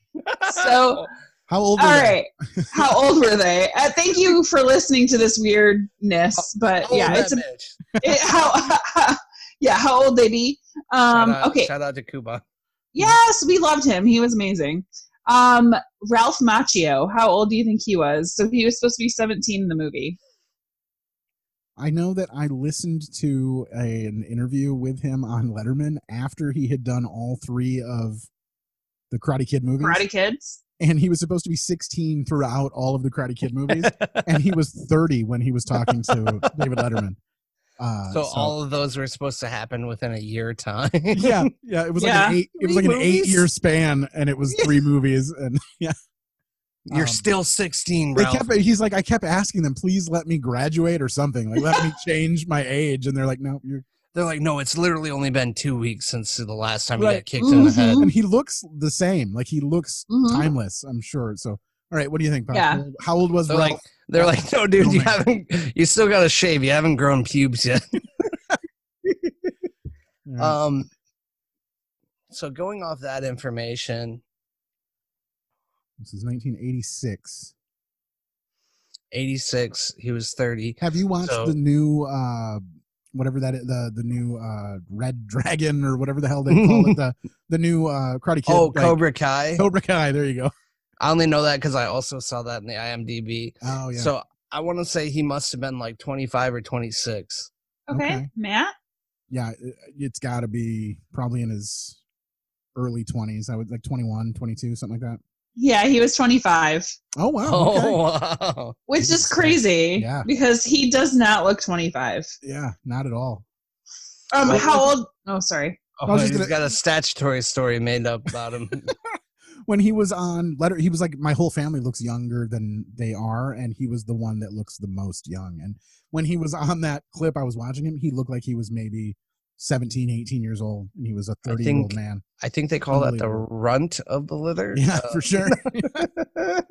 So How old? all were they? right. How old were they? Uh, thank you for listening to this weirdness, but How yeah, it's a, it, how yeah, how old they be? Um shout out, okay. Shout out to Cuba. Yes, we loved him. He was amazing. Um, Ralph Macchio, how old do you think he was? So he was supposed to be 17 in the movie. I know that I listened to a, an interview with him on Letterman after he had done all three of the Karate Kid movies. Karate Kids. and he was supposed to be 16 throughout all of the Karate Kid movies, and he was 30 when he was talking to David Letterman. Uh, So, all of those were supposed to happen within a year time. yeah, yeah, it was like an eight. It was like Three an movies? eight-year span, and it was three movies, and yeah. You're Um, still 16, They kept. He's like, I kept asking them, please let me graduate or something. Like, let me change my age, and they're like, no, you're They're like, no, it's literally only been two weeks since the last time you Right. got kicked in the Mhm. head. and he looks the same. Like he looks Mhm. timeless. I'm sure. So, all right, what do you think? Pop? Yeah. How old- was They're Ralph? like, they're like, no, dude, you Oh my- haven't. You still got to shave. You haven't grown pubes yet. All right. Um. So going off that information, this is 1986. 86, he was 30. Have you watched So- the new uh whatever that is, the the new uh Red Dragon or whatever the hell they call it the the new uh Karate Kid Oh, like, Cobra Kai. Cobra Kai there you go. I only know that because I also saw that in the IMDb. Oh yeah. So I want to say he must have been like 25 or 26. Okay. Okay. Matt? yeah, it, it's got to be probably in his early 20s. I would like 21, 22, something like that. Yeah, he was 25, Oh wow. okay. Oh, wow. which is crazy Yeah. because he does not look 25. Yeah, not at all. Um, Well- how old? Oh, sorry. Oh, was just he's gonna- got a statutory story made up about him. When he was on letter he was like my whole family looks younger than they are and he was the one that looks the most young. And when he was on that clip I was watching him, he looked like he was maybe 17, 18 years old and he was a 30 year old man. I think they call that the runt of the litter. Yeah, Uh, for sure.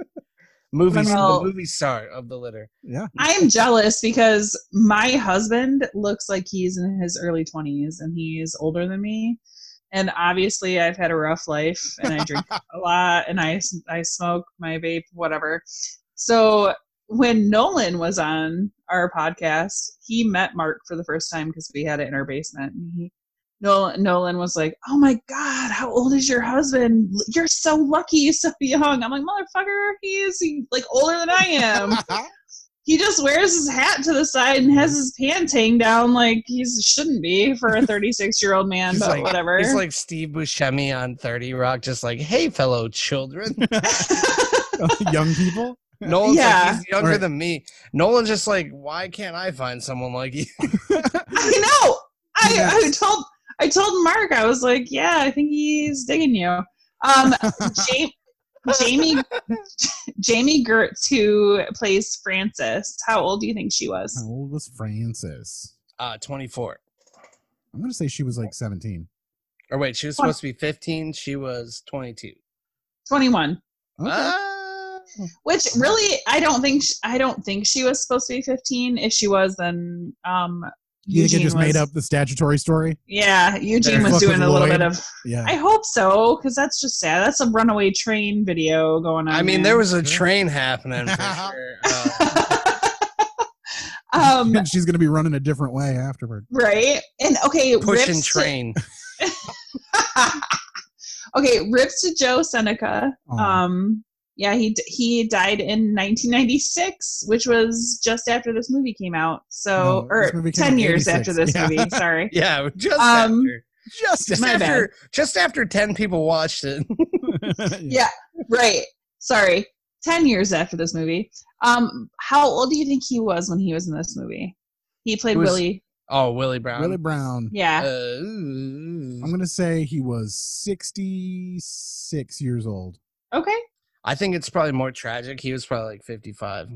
movie, I mean- the movie star of the litter. yeah. I am jealous because my husband looks like he's in his early 20s and he's older than me. And obviously, I've had a rough life and I drink a lot and I, I smoke my vape, whatever. So when Nolan was on our podcast, he met Mark for the first time because we had it in our basement. And he, Nolan, Nolan was like, "Oh my God, how old is your husband? You're so lucky, he's so young." I'm like, "Motherfucker, he is like older than I am." he just wears his hat to the side and has his pants hang down like he shouldn't be for a 36 year old man, but like, whatever. He's like Steve Buscemi on 30 Rock, just like, hey, fellow children. young people. Nolan's Yeah. like, he's younger Right. than me. Nolan's just like, why can't I find someone like you? I know. I, I told I told Mark I was like, yeah, I think he's digging you. Um, Jami, Jami Jami Gertz, who plays Frances, how old do you think she was? How old was Frances? Uh, 24. I'm gonna say she was like 17. Or wait, she was supposed to be 15. She was 22. 21. Okay. Ah. Which really, I don't think sh- I don't think she was supposed to be 15. If she was, then um, you think it Eugene just made up the statutory story? Yeah, Eugene was doing a little bit of. Yeah. I hope so, because that's just sad. That's a runaway train video going on. I mean, there. there was a train happening for sure. Uh, um, and she's gonna be running a different way afterward. right, and okay, pushing rips to- train. okay, rips to Joe Seneca. Aw. Um, yeah, he he died in 1996, which was just after this movie came out. So, No, or 10 years after this Yeah. movie. Sorry. Yeah, just Um, after. Just Just My bad. just after 10 people watched it. yeah, right. Sorry. 10 years after this movie. Um, how old do you think he was when he was in this movie? He played was- Willie. Oh, Willie Brown. Willie Brown. Yeah. Uh, I'm gonna say he was 66 years old. Okay. I think it's probably more tragic. He was probably like 55.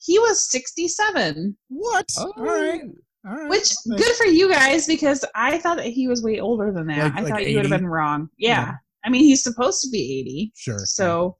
He was 67. What? Oh. All right. All right. Which good for you guys because I thought that he was way older than that. Like- I like thought you would have been wrong. Yeah. Yeah. I mean, he's supposed to be 80. Sure. So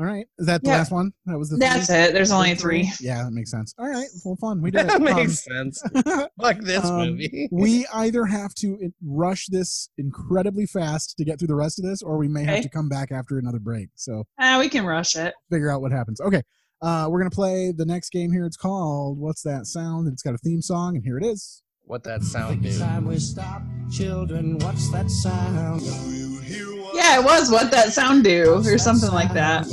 All right. Is that the Yeah. last one? That was the that's three? it. There's only three. Yeah, that makes sense. All right. Full fun. We did That it. makes Um, sense. Fuck this um, movie. we either have to rush this incredibly fast to get through the rest of this, or we may have to come back after another break. So Uh, we can rush it. figure out what happens. Okay. Uh, we're gonna play the next game here. It's called "What's That Sound?" It's got a theme song, and here it is. What that sound do? Time we stop, children. What's that sound? Yeah, it was what that sound do or something like that.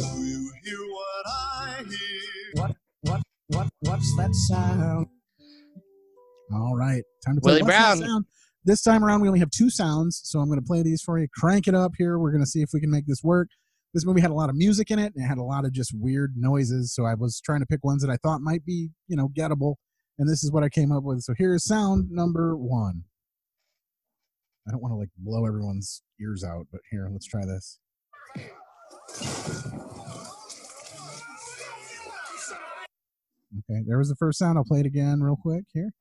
What? What? What? What's that sound? All right, time to play Willie What's That Brown. Sound? This time around, we only have two sounds, so I'm going to play these for you. Crank it up here. We're going to see if we can make this work. This movie had a lot of music in it, and it had a lot of just weird noises. So I was trying to pick ones that I thought might be, you know, gettable, and this is what I came up with. So here's sound number one. I don't want to like blow everyone's ears out, but here, let's try this. Okay, there was the first sound. I'll play it again real quick here.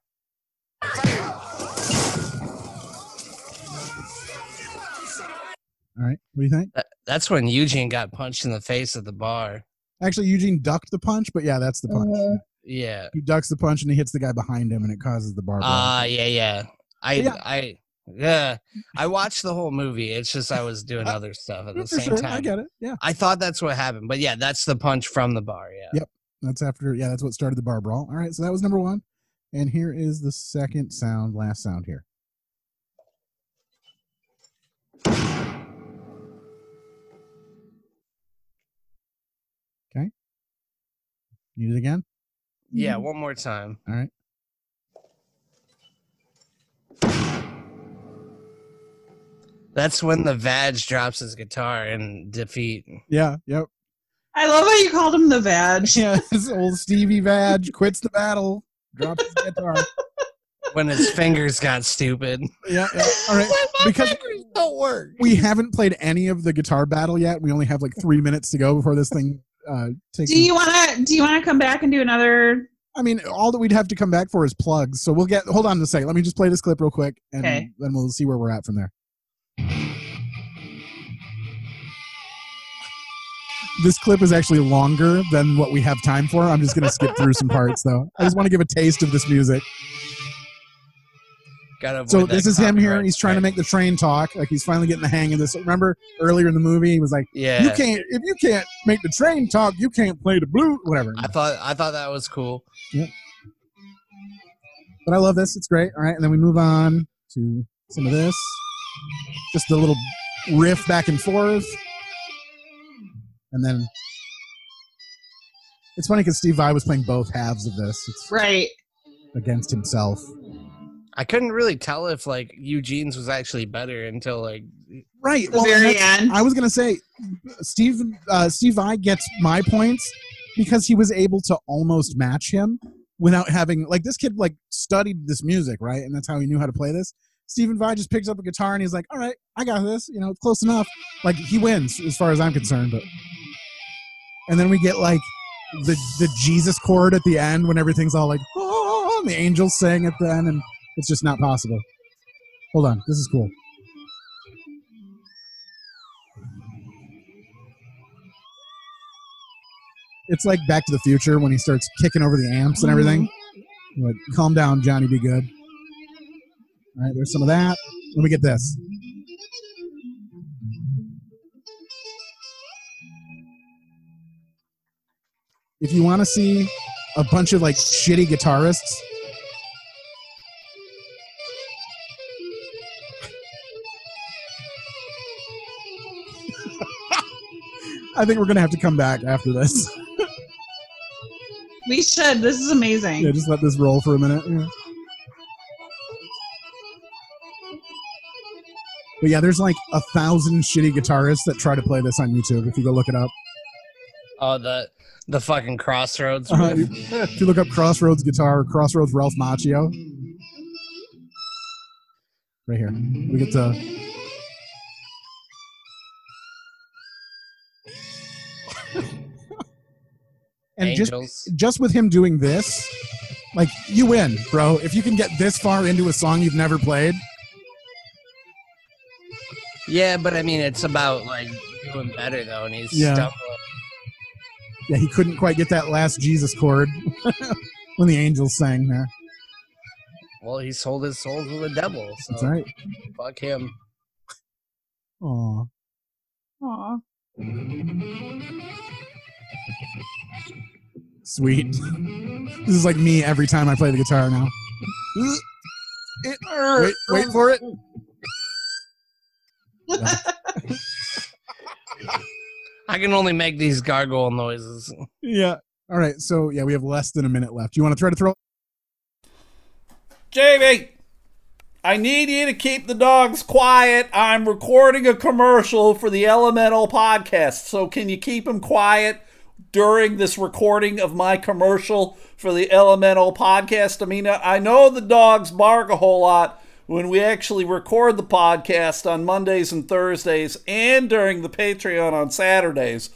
All right, what do you think? That's when Eugene got punched in the face at the bar. Actually, Eugene ducked the punch, but yeah, that's the punch. Uh, Yeah. he ducks the punch and he hits the guy behind him, and it causes the bar. brawl. Ah, yeah, yeah. I, Yeah. I, yeah. I watched the whole movie. It's just I was doing other stuff at the same sure. time. I get it. Yeah, I thought that's what happened, but yeah, that's the punch from the bar. Yeah. Yep. that's after. Yeah, that's what started the bar brawl. All right, so that was number one, and here is the second sound, last sound here. Okay. Need it again? Yeah. One more time. All right. That's when the Vag drops his guitar in defeat. Yeah. Yep. I love how you called him the Vag. Yeah. This old Stevie Vag quits the battle, drops his guitar. When his fingers got stupid. Yeah. yeah. All right. Because don't work. we haven't played any of the guitar battle yet. We only have like three minutes to go before this thing uh, takes. Do you want to? Do you want to come back and do another? I mean, all that we'd have to come back for is plugs. So we'll get. Hold on a second. Let me just play this clip real quick, and Okay. then we'll see where we're at from there. This clip is actually longer than what we have time for. I'm just going to skip through some parts, though. I just want to give a taste of this music. So this is him here. He's trying to make the train talk. Like he's finally getting the hang of this. Remember earlier in the movie, he was like, Yeah. "You can't if you can't make the train talk, you can't play the blue, whatever." I thought I thought that was cool. But I love this. It's great. All right, and then we move on to some of this. Just the little riff back and forth, and then it's funny because Steve Vai was playing both halves of this it's Right. against himself. I couldn't really tell if like Eugene's was actually better until like Right. The Well, very end. I was gonna say, Steve uh, Steve Vai gets my points because he was able to almost match him without having like this kid like studied this music right, and that's how he knew how to play this. Stephen Vai just picks up a guitar and he's like, "All right, I got this. You know, it's close enough." Like he wins as far as I'm concerned. But and then we get like the the Jesus chord at the end when everything's all like, "Oh," and the angels sing at the end, and it's just not possible. Hold on, this is cool. It's like Back to the Future when he starts kicking over the amps and everything. Mm-hmm. Like, calm down, Johnny, be good. All right, there's some of that. Let me get this. If you want to see a bunch of like shitty guitarists, I think we're gonna have to come back after this. We should. This is amazing. yeah, just let this roll for a minute. Yeah. But yeah, there's like a thousand shitty guitarists that try to play this on YouTube. If you go look it up, Oh, the the fucking crossroads. Uh, riff. if you look up Crossroads guitar, Crossroads Ralph Macchio. Right here. We get to. and just just with him doing this, like you win, bro. If you can get this far into a song you've never played, Yeah, but I mean, it's about like doing better though, and he's Yeah. stumbling. yeah, he couldn't quite get that last Jesus chord when the angels sang there. Well, he sold his soul to the devil. So That's right. Fuck him. Aw. Aw. Sweet. This is like me every time I play the guitar now. Wait, wait for it. I can only make these gargoyle noises. Yeah. All right. So yeah, we have less than a minute left. You want to try to throw? Jamie, I need you to keep the dogs quiet. I'm recording a commercial for the Elemental podcast. So can you keep them quiet during this recording of my commercial for the Elemental podcast? I mean, I know the dogs bark a whole lot when we actually record the podcast on Mondays and Thursdays and during the Patreon on Saturdays.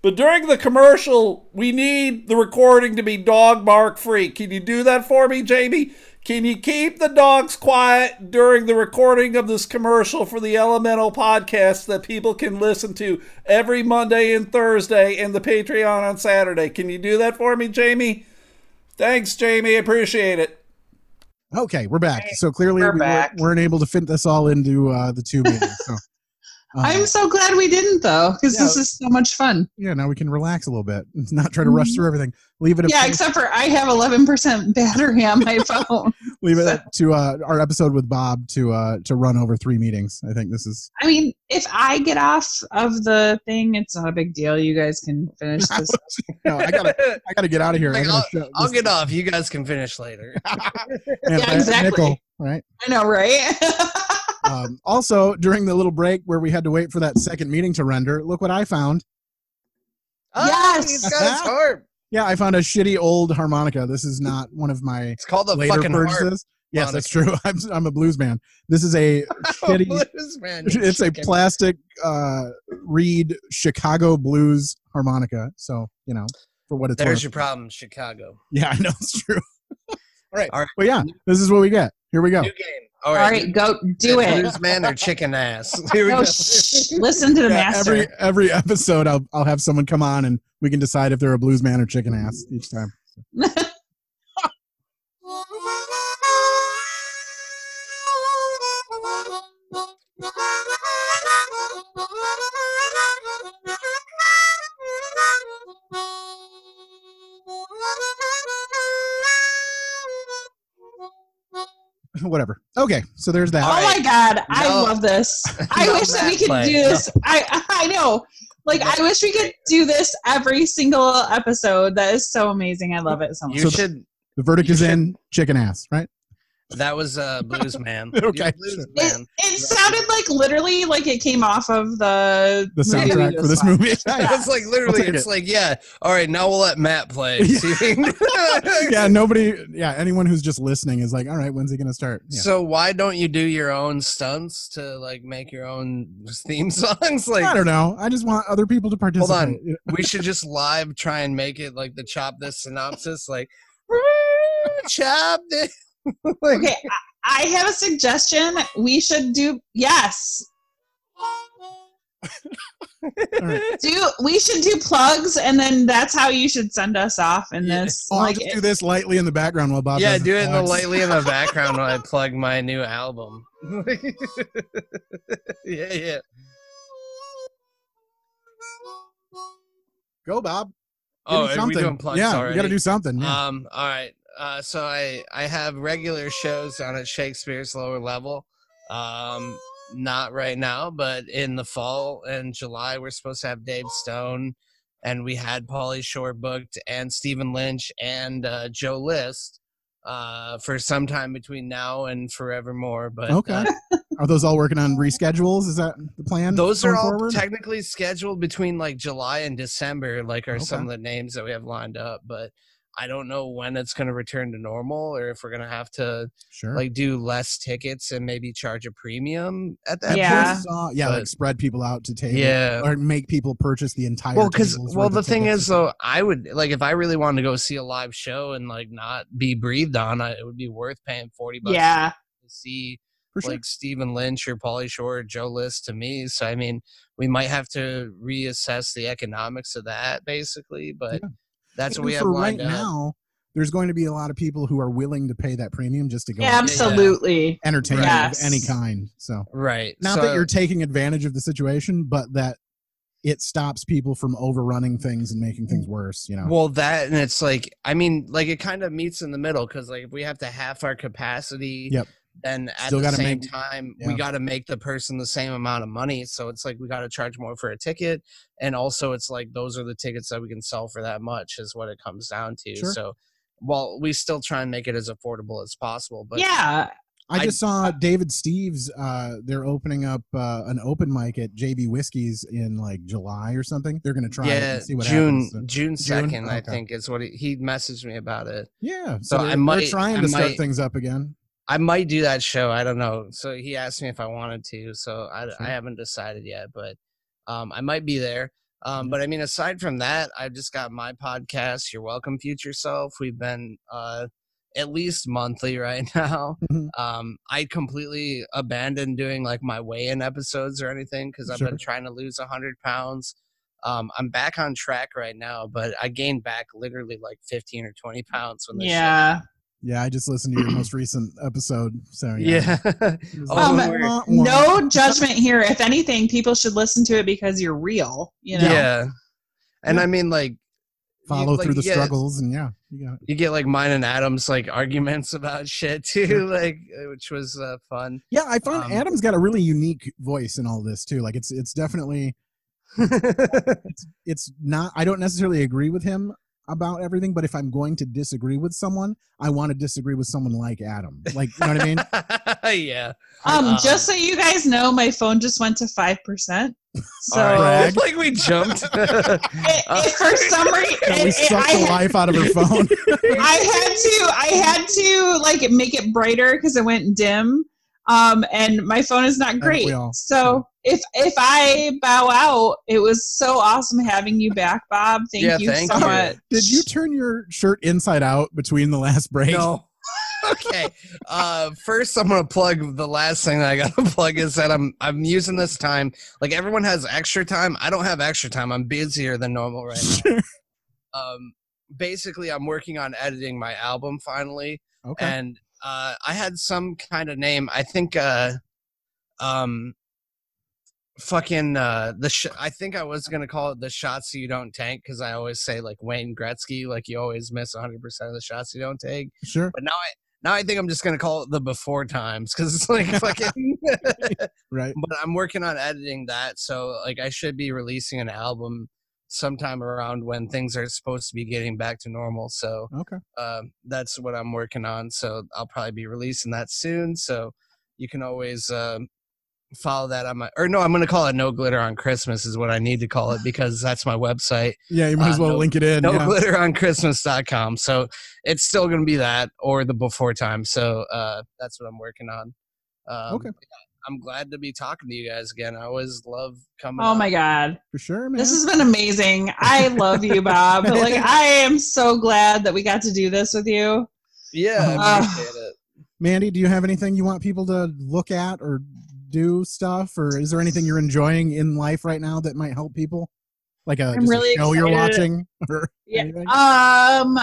But during the commercial, we need the recording to be dog bark free. Can you do that for me, Jamie? Can you keep the dogs quiet during the recording of this commercial for the Elemental podcast that people can listen to every Monday and Thursday and the Patreon on Saturday? Can you do that for me, Jamie? Thanks, Jamie. Appreciate it. Okay, we're back. So clearly We're we back. Weren't, weren't able to fit this all into uh, the two meetings. So uh, I'm so glad we didn't though, because this is so much fun. yeah, now we can relax a little bit. Not try to rush through everything. Leave it. At, Yeah, except for I have 11% battery on my phone. leave it to uh, our episode with Bob to uh, to run over three meetings. I think this is I mean, if I get off of the thing, it's not a big deal. You guys can finish this. no, I gotta I gotta get out of here. I Like, gotta I'll, show- I'll get off. You guys can finish later. yeah, Yeah, exactly. Nickel, right? I know, right? Um, also, during the little break where we had to wait for that second meeting to render, look what I found. yes. He's got his harp. Yeah, I found a shitty old harmonica. This is not one of my It's called the later fucking harp. purchases. Yes, that's true. I'm, I'm a blues man. This is a shitty. Blues man, you it's a plastic uh, reed Chicago blues harmonica. So you know, for what it's worth. There's worth. your problem, Chicago. Yeah, I know it's true. All right. All right. Well, yeah, this is what we get. Here we go. New game. All All right. right, go do it. Blues man or chicken ass. Here we No, go. shh, listen to the Yeah, master. every every episode, I'll I'll have someone come on and we can decide if they're a blues man or chicken ass each time. Whatever. Okay, so there's that. oh my god, I love this. I wish that we could play. do this. I I know. Like I wish we could do this every single episode. That is so amazing. I love it so much. You So- should. The verdict is should- in chicken ass, right? That was uh, blues man. Okay, blues sure. it, it sounded like literally like it came off of the The soundtrack for this watched. movie. It's like literally, it's it. like, yeah. All right, now we'll let Matt play. Yeah. Yeah, nobody. Yeah, anyone who's just listening is like, all right, when's he gonna start? Yeah. So why don't you do your own stunts to like make your own theme songs? Like, I don't know. I just want other people to participate. Hold on. we should just live try and make it like the chop this synopsis, like chop this. like, Okay, I, I have a suggestion. We should do yes. All right. Do we should do plugs and then that's how you should send us off in Yeah. this. Oh, I'll like just do this lightly in the background while Bob. yeah, do it in the lightly in the background while I plug my new album. yeah, yeah. Go, Bob. Give Oh, are we something. doing plugs yeah, already? you got to do something. Yeah. Um, all right. Uh, so I I have regular shows on at Shakespeare's lower level. Um, not right now, but in the fall and July we're supposed to have Dave Stone, and we had Pauly Shore booked, and Stephen Lynch and uh, Joe List. Uh, for some time between now and forevermore, but Okay. uh, Are those all working on reschedules? Is that the plan? Those are all forward? technically scheduled between like July and December, like are some of the names that we have lined up, but I don't know when it's going to return to normal or if we're going to have to Sure. like do less tickets and maybe charge a premium at that Yeah. point. Saw- yeah, like spread people out to table. Yeah. Or make people purchase the entire. well because well the thing is though i would like if i really wanted to go see a live show and like not be breathed on I, it would be worth paying 40 bucks Yeah. to see For sure. like Stephen Lynch or Pauly Shore or Joe List to me. So I mean, we might have to reassess the economics of that basically, but that's And what we have for lined right up. now. There's going to be a lot of people who are willing to pay that premium just to go Absolutely. entertainment Yes. of any kind. So Right. not so, that you're taking advantage of the situation, but that it stops people from overrunning things and making things worse. You know. well that and it's like I mean, like it kind of meets in the middle because like if we have to half our capacity, Yep. Then at Still the same make- time yeah. we got to make the person the same amount of money. So it's like we got to charge more for a ticket, and also it's like those are the tickets that we can sell for that much is what it comes down to. Sure. So. Well, we still try and make it as affordable as possible, but yeah. I I- just saw David Steves. Uh, they're opening up uh, an open mic at JB Whiskey's in like July or something. They're gonna try it yeah, and see what June happens. June second, I Okay. think is what he, he messaged me about it. Yeah, So so, I might- they're trying I to start things up again. I might do that show. I don't know. So he asked me if I wanted to. So I, Sure. I haven't decided yet, but um, I might be there. Um, But I mean, aside from that, I've just got my podcast. You're welcome, future self. We've been uh, at least monthly right now. Mhm. Um, I completely abandoned doing like my weigh-in episodes or anything because I've Sure. been trying to lose hundred pounds. Um, I'm back on track right now, but I gained back literally like 15 or 20 pounds when this shit Yeah. Yeah, I just listened to your most recent episode. So yeah, Yeah. It was like, we're- wah, wah. No judgment here. If anything, people should listen to it because you're real. You know. Yeah. And Yeah. I mean, like, you- follow like, through the you get- struggles and yeah, you. You get like mine and Adam's like arguments about shit too, like, uh, which was uh, fun. Yeah, I found Um, Adam's got a really unique voice in all this too. Like it's it's definitely it's it's not I don't necessarily agree with him about everything, but if I'm going to disagree with someone, I want to disagree with someone like Adam. Like you know what I mean? yeah. Um, Um, just so you guys know, my phone just went to five percent. So All right. Brag. like we jumped. it, it- for some reason, Yeah, we it- it- sucked the had- life out of her phone. I had to I had to like make it brighter because it went dim. Um, and my phone is not great. all? So if if I bow out, it was so awesome having you back, Bob. Thank Yeah, you thank so you. much. Did you turn your shirt inside out between the last break? no. okay. Uh, first, I'm gonna plug the last thing that I gotta plug is that I'm I'm using this time. Like everyone has extra time. I don't have extra time. I'm busier than normal right now. um, basically, I'm working on editing my album finally. Okay. and uh, I had some kind of name. I think, uh, um, fucking uh, the. Sh- I think I was gonna call it the shots you don't tank because I always say like Wayne Gretzky, like you always miss 100 percent of the shots you don't take. Sure. But now I now I think I'm just gonna call it the before times because it's like fucking. Right. but I'm working on editing that, so like I should be releasing an album sometime around when things are supposed to be getting back to normal. So Okay. um, that's what I'm working on. So I'll probably be releasing that soon. So you can always um, follow that on my, or no, I'm going to call it No Glitter on Christmas is what I need to call it because that's my website. Yeah, you might as Uh, well no- link it in. No yeah. glitter on Christmas.com. So it's still going to be that or the before time. So uh, that's what I'm working on. Um, Okay. I'm glad to be talking to you guys again. I always love coming. Oh on. my god. For sure, man. This has been amazing. I love you, Bob. like I am so glad that we got to do this with you. Yeah, I Uh, it. Mandy, do you have anything you want people to look at or do stuff, or is there anything you're enjoying in life right now that might help people? Like a, I'm just a really show you're watching, or Yeah. anything? Um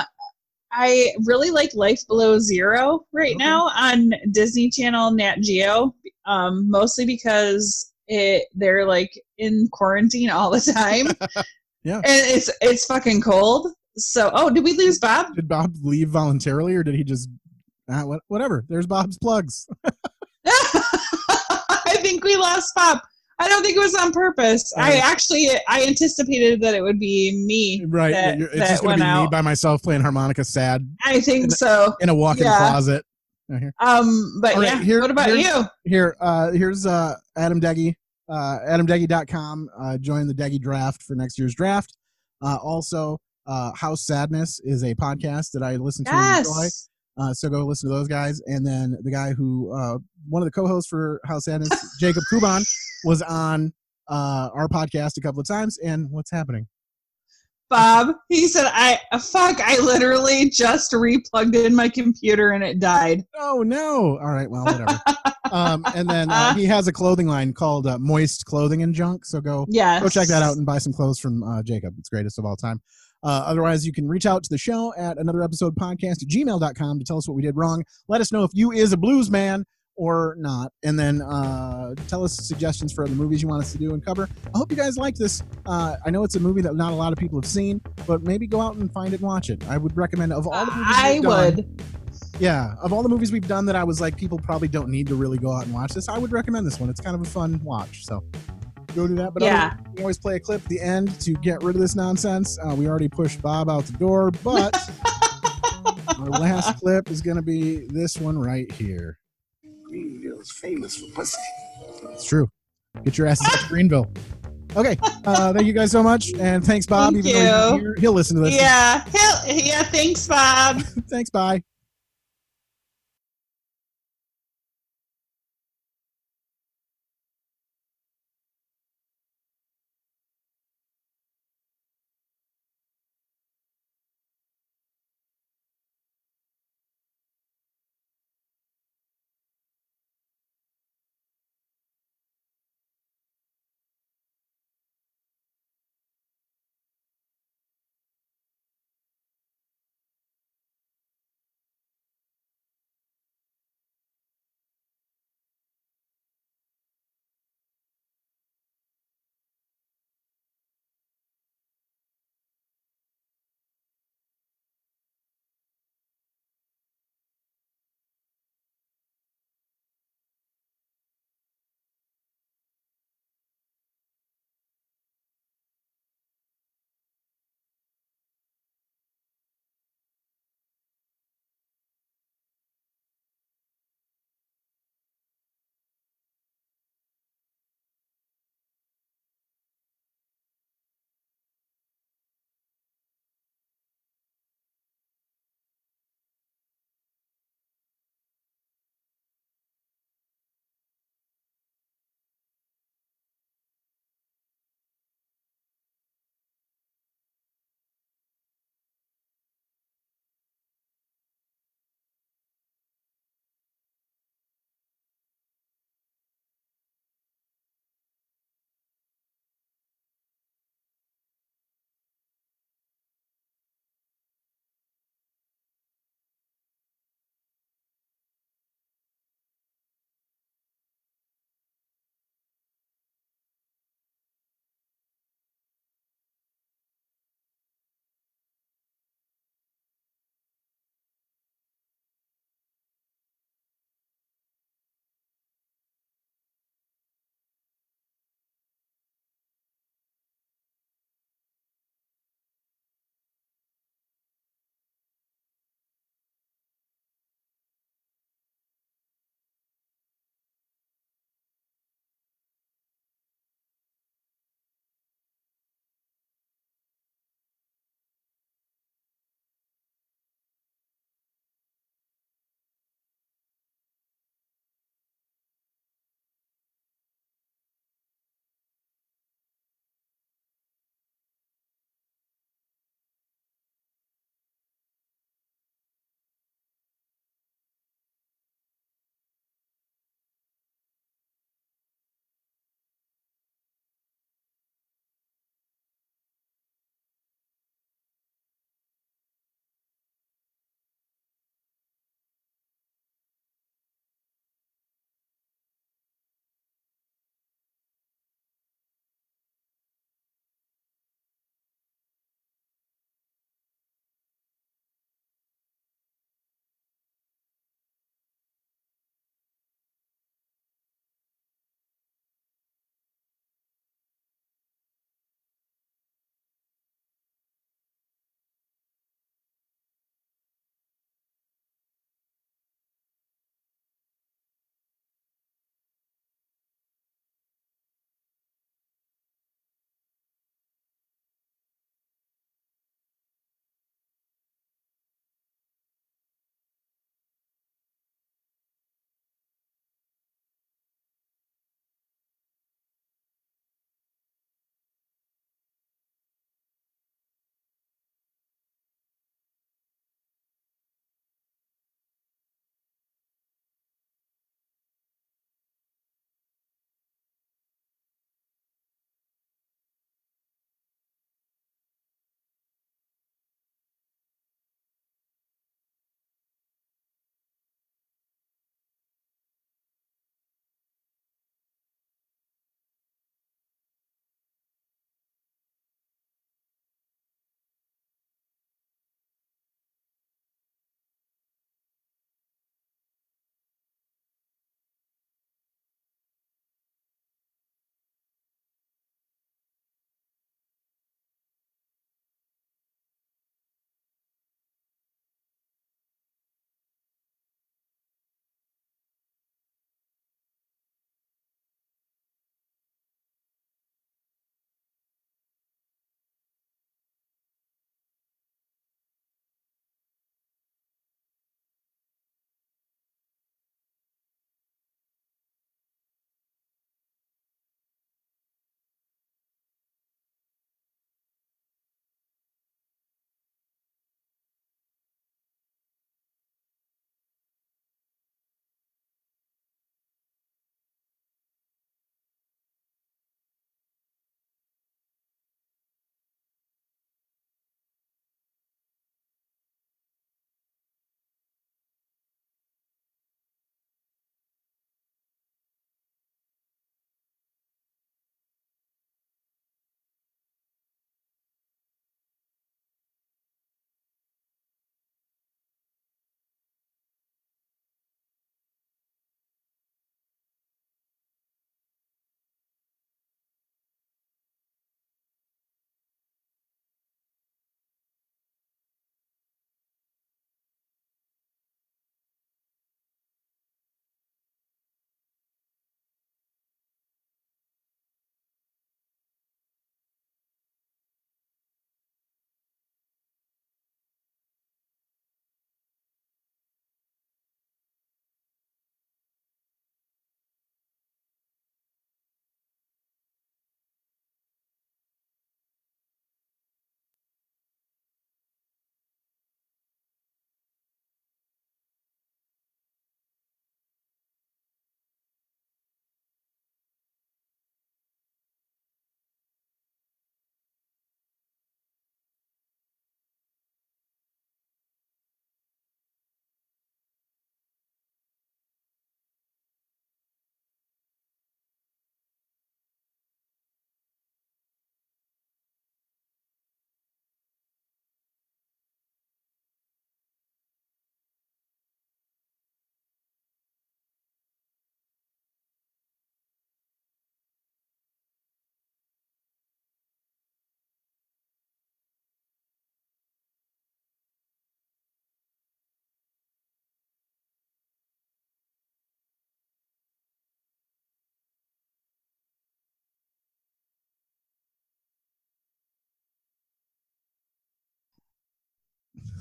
I really like Life Below Zero right now on Disney Channel Nat Geo. Um mostly because it they're like in quarantine all the time. Yeah. And it's it's fucking cold. So oh did we lose Bob? Did Bob leave voluntarily, or did he just? What, whatever. There's Bob's plugs. I think we lost Bob. I don't think it was on purpose. I actually I anticipated that it would be me Right. that, it's that just gonna be me by myself playing harmonica, sad I think in- so. in a walk-in Yeah. closet. Here. Um, but All right, yeah, here- what about you? Here, uh, here's uh, Adam Deggy, uh, AdamDeggy.com. Uh, join the Deggy draft for next year's draft. Uh, also, uh, House Sadness is a podcast that I listen to and enjoy. Uh, so go listen to those guys. And then the guy who, uh, one of the co-hosts for House Sadness, Jacob Kuban, was on uh, our podcast a couple of times. And what's happening? Bob, he said, I uh, fuck, I literally just replugged in my computer and it died. Oh no! All right, well, whatever. um, and then uh, he has a clothing line called uh, Moist Clothing and Junk. So go, Yes. go check that out and buy some clothes from uh, Jacob. It's greatest of all time. Uh, otherwise, you can reach out to the show at another episode podcast at gmail.com to tell us what we did wrong. Let us know if you is a blues man or not. And then uh, tell us suggestions for other movies you want us to do and cover. I hope you guys liked this. Uh, I know it's a movie that not a lot of people have seen, but maybe go out and find it and watch it. I would recommend of all the movies I we've done- would. yeah, of all the movies we've done that I was like, people probably don't need to really go out and watch this. I would recommend this one. It's kind of a fun watch. So go do that. But Yeah. other- we always play a clip at the end to get rid of this nonsense. Uh, we already pushed Bob out the door, but our last clip is going to be this one right here. Greenville's famous for pussy. It's true. Get your asses to Greenville. Okay. Uh, thank you guys so much, and thanks, Bob. Thank even though he's here, he'll listen to this. Yeah. Hell, yeah. Thanks, Bob. thanks. Bye.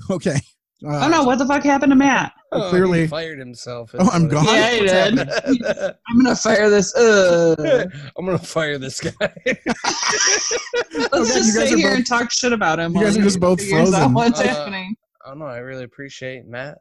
Okay. Uh, oh no, what the fuck happened to Matt? Oh, clearly- he fired himself. Oh, I'm gone? Yeah, he did. I'm gonna fire this. Uh, I'm gonna fire this guy. let's Okay, just you guys sit here both- and talk shit about him. you guys are just both frozen. What's Uh, happening? I don't. I really appreciate Matt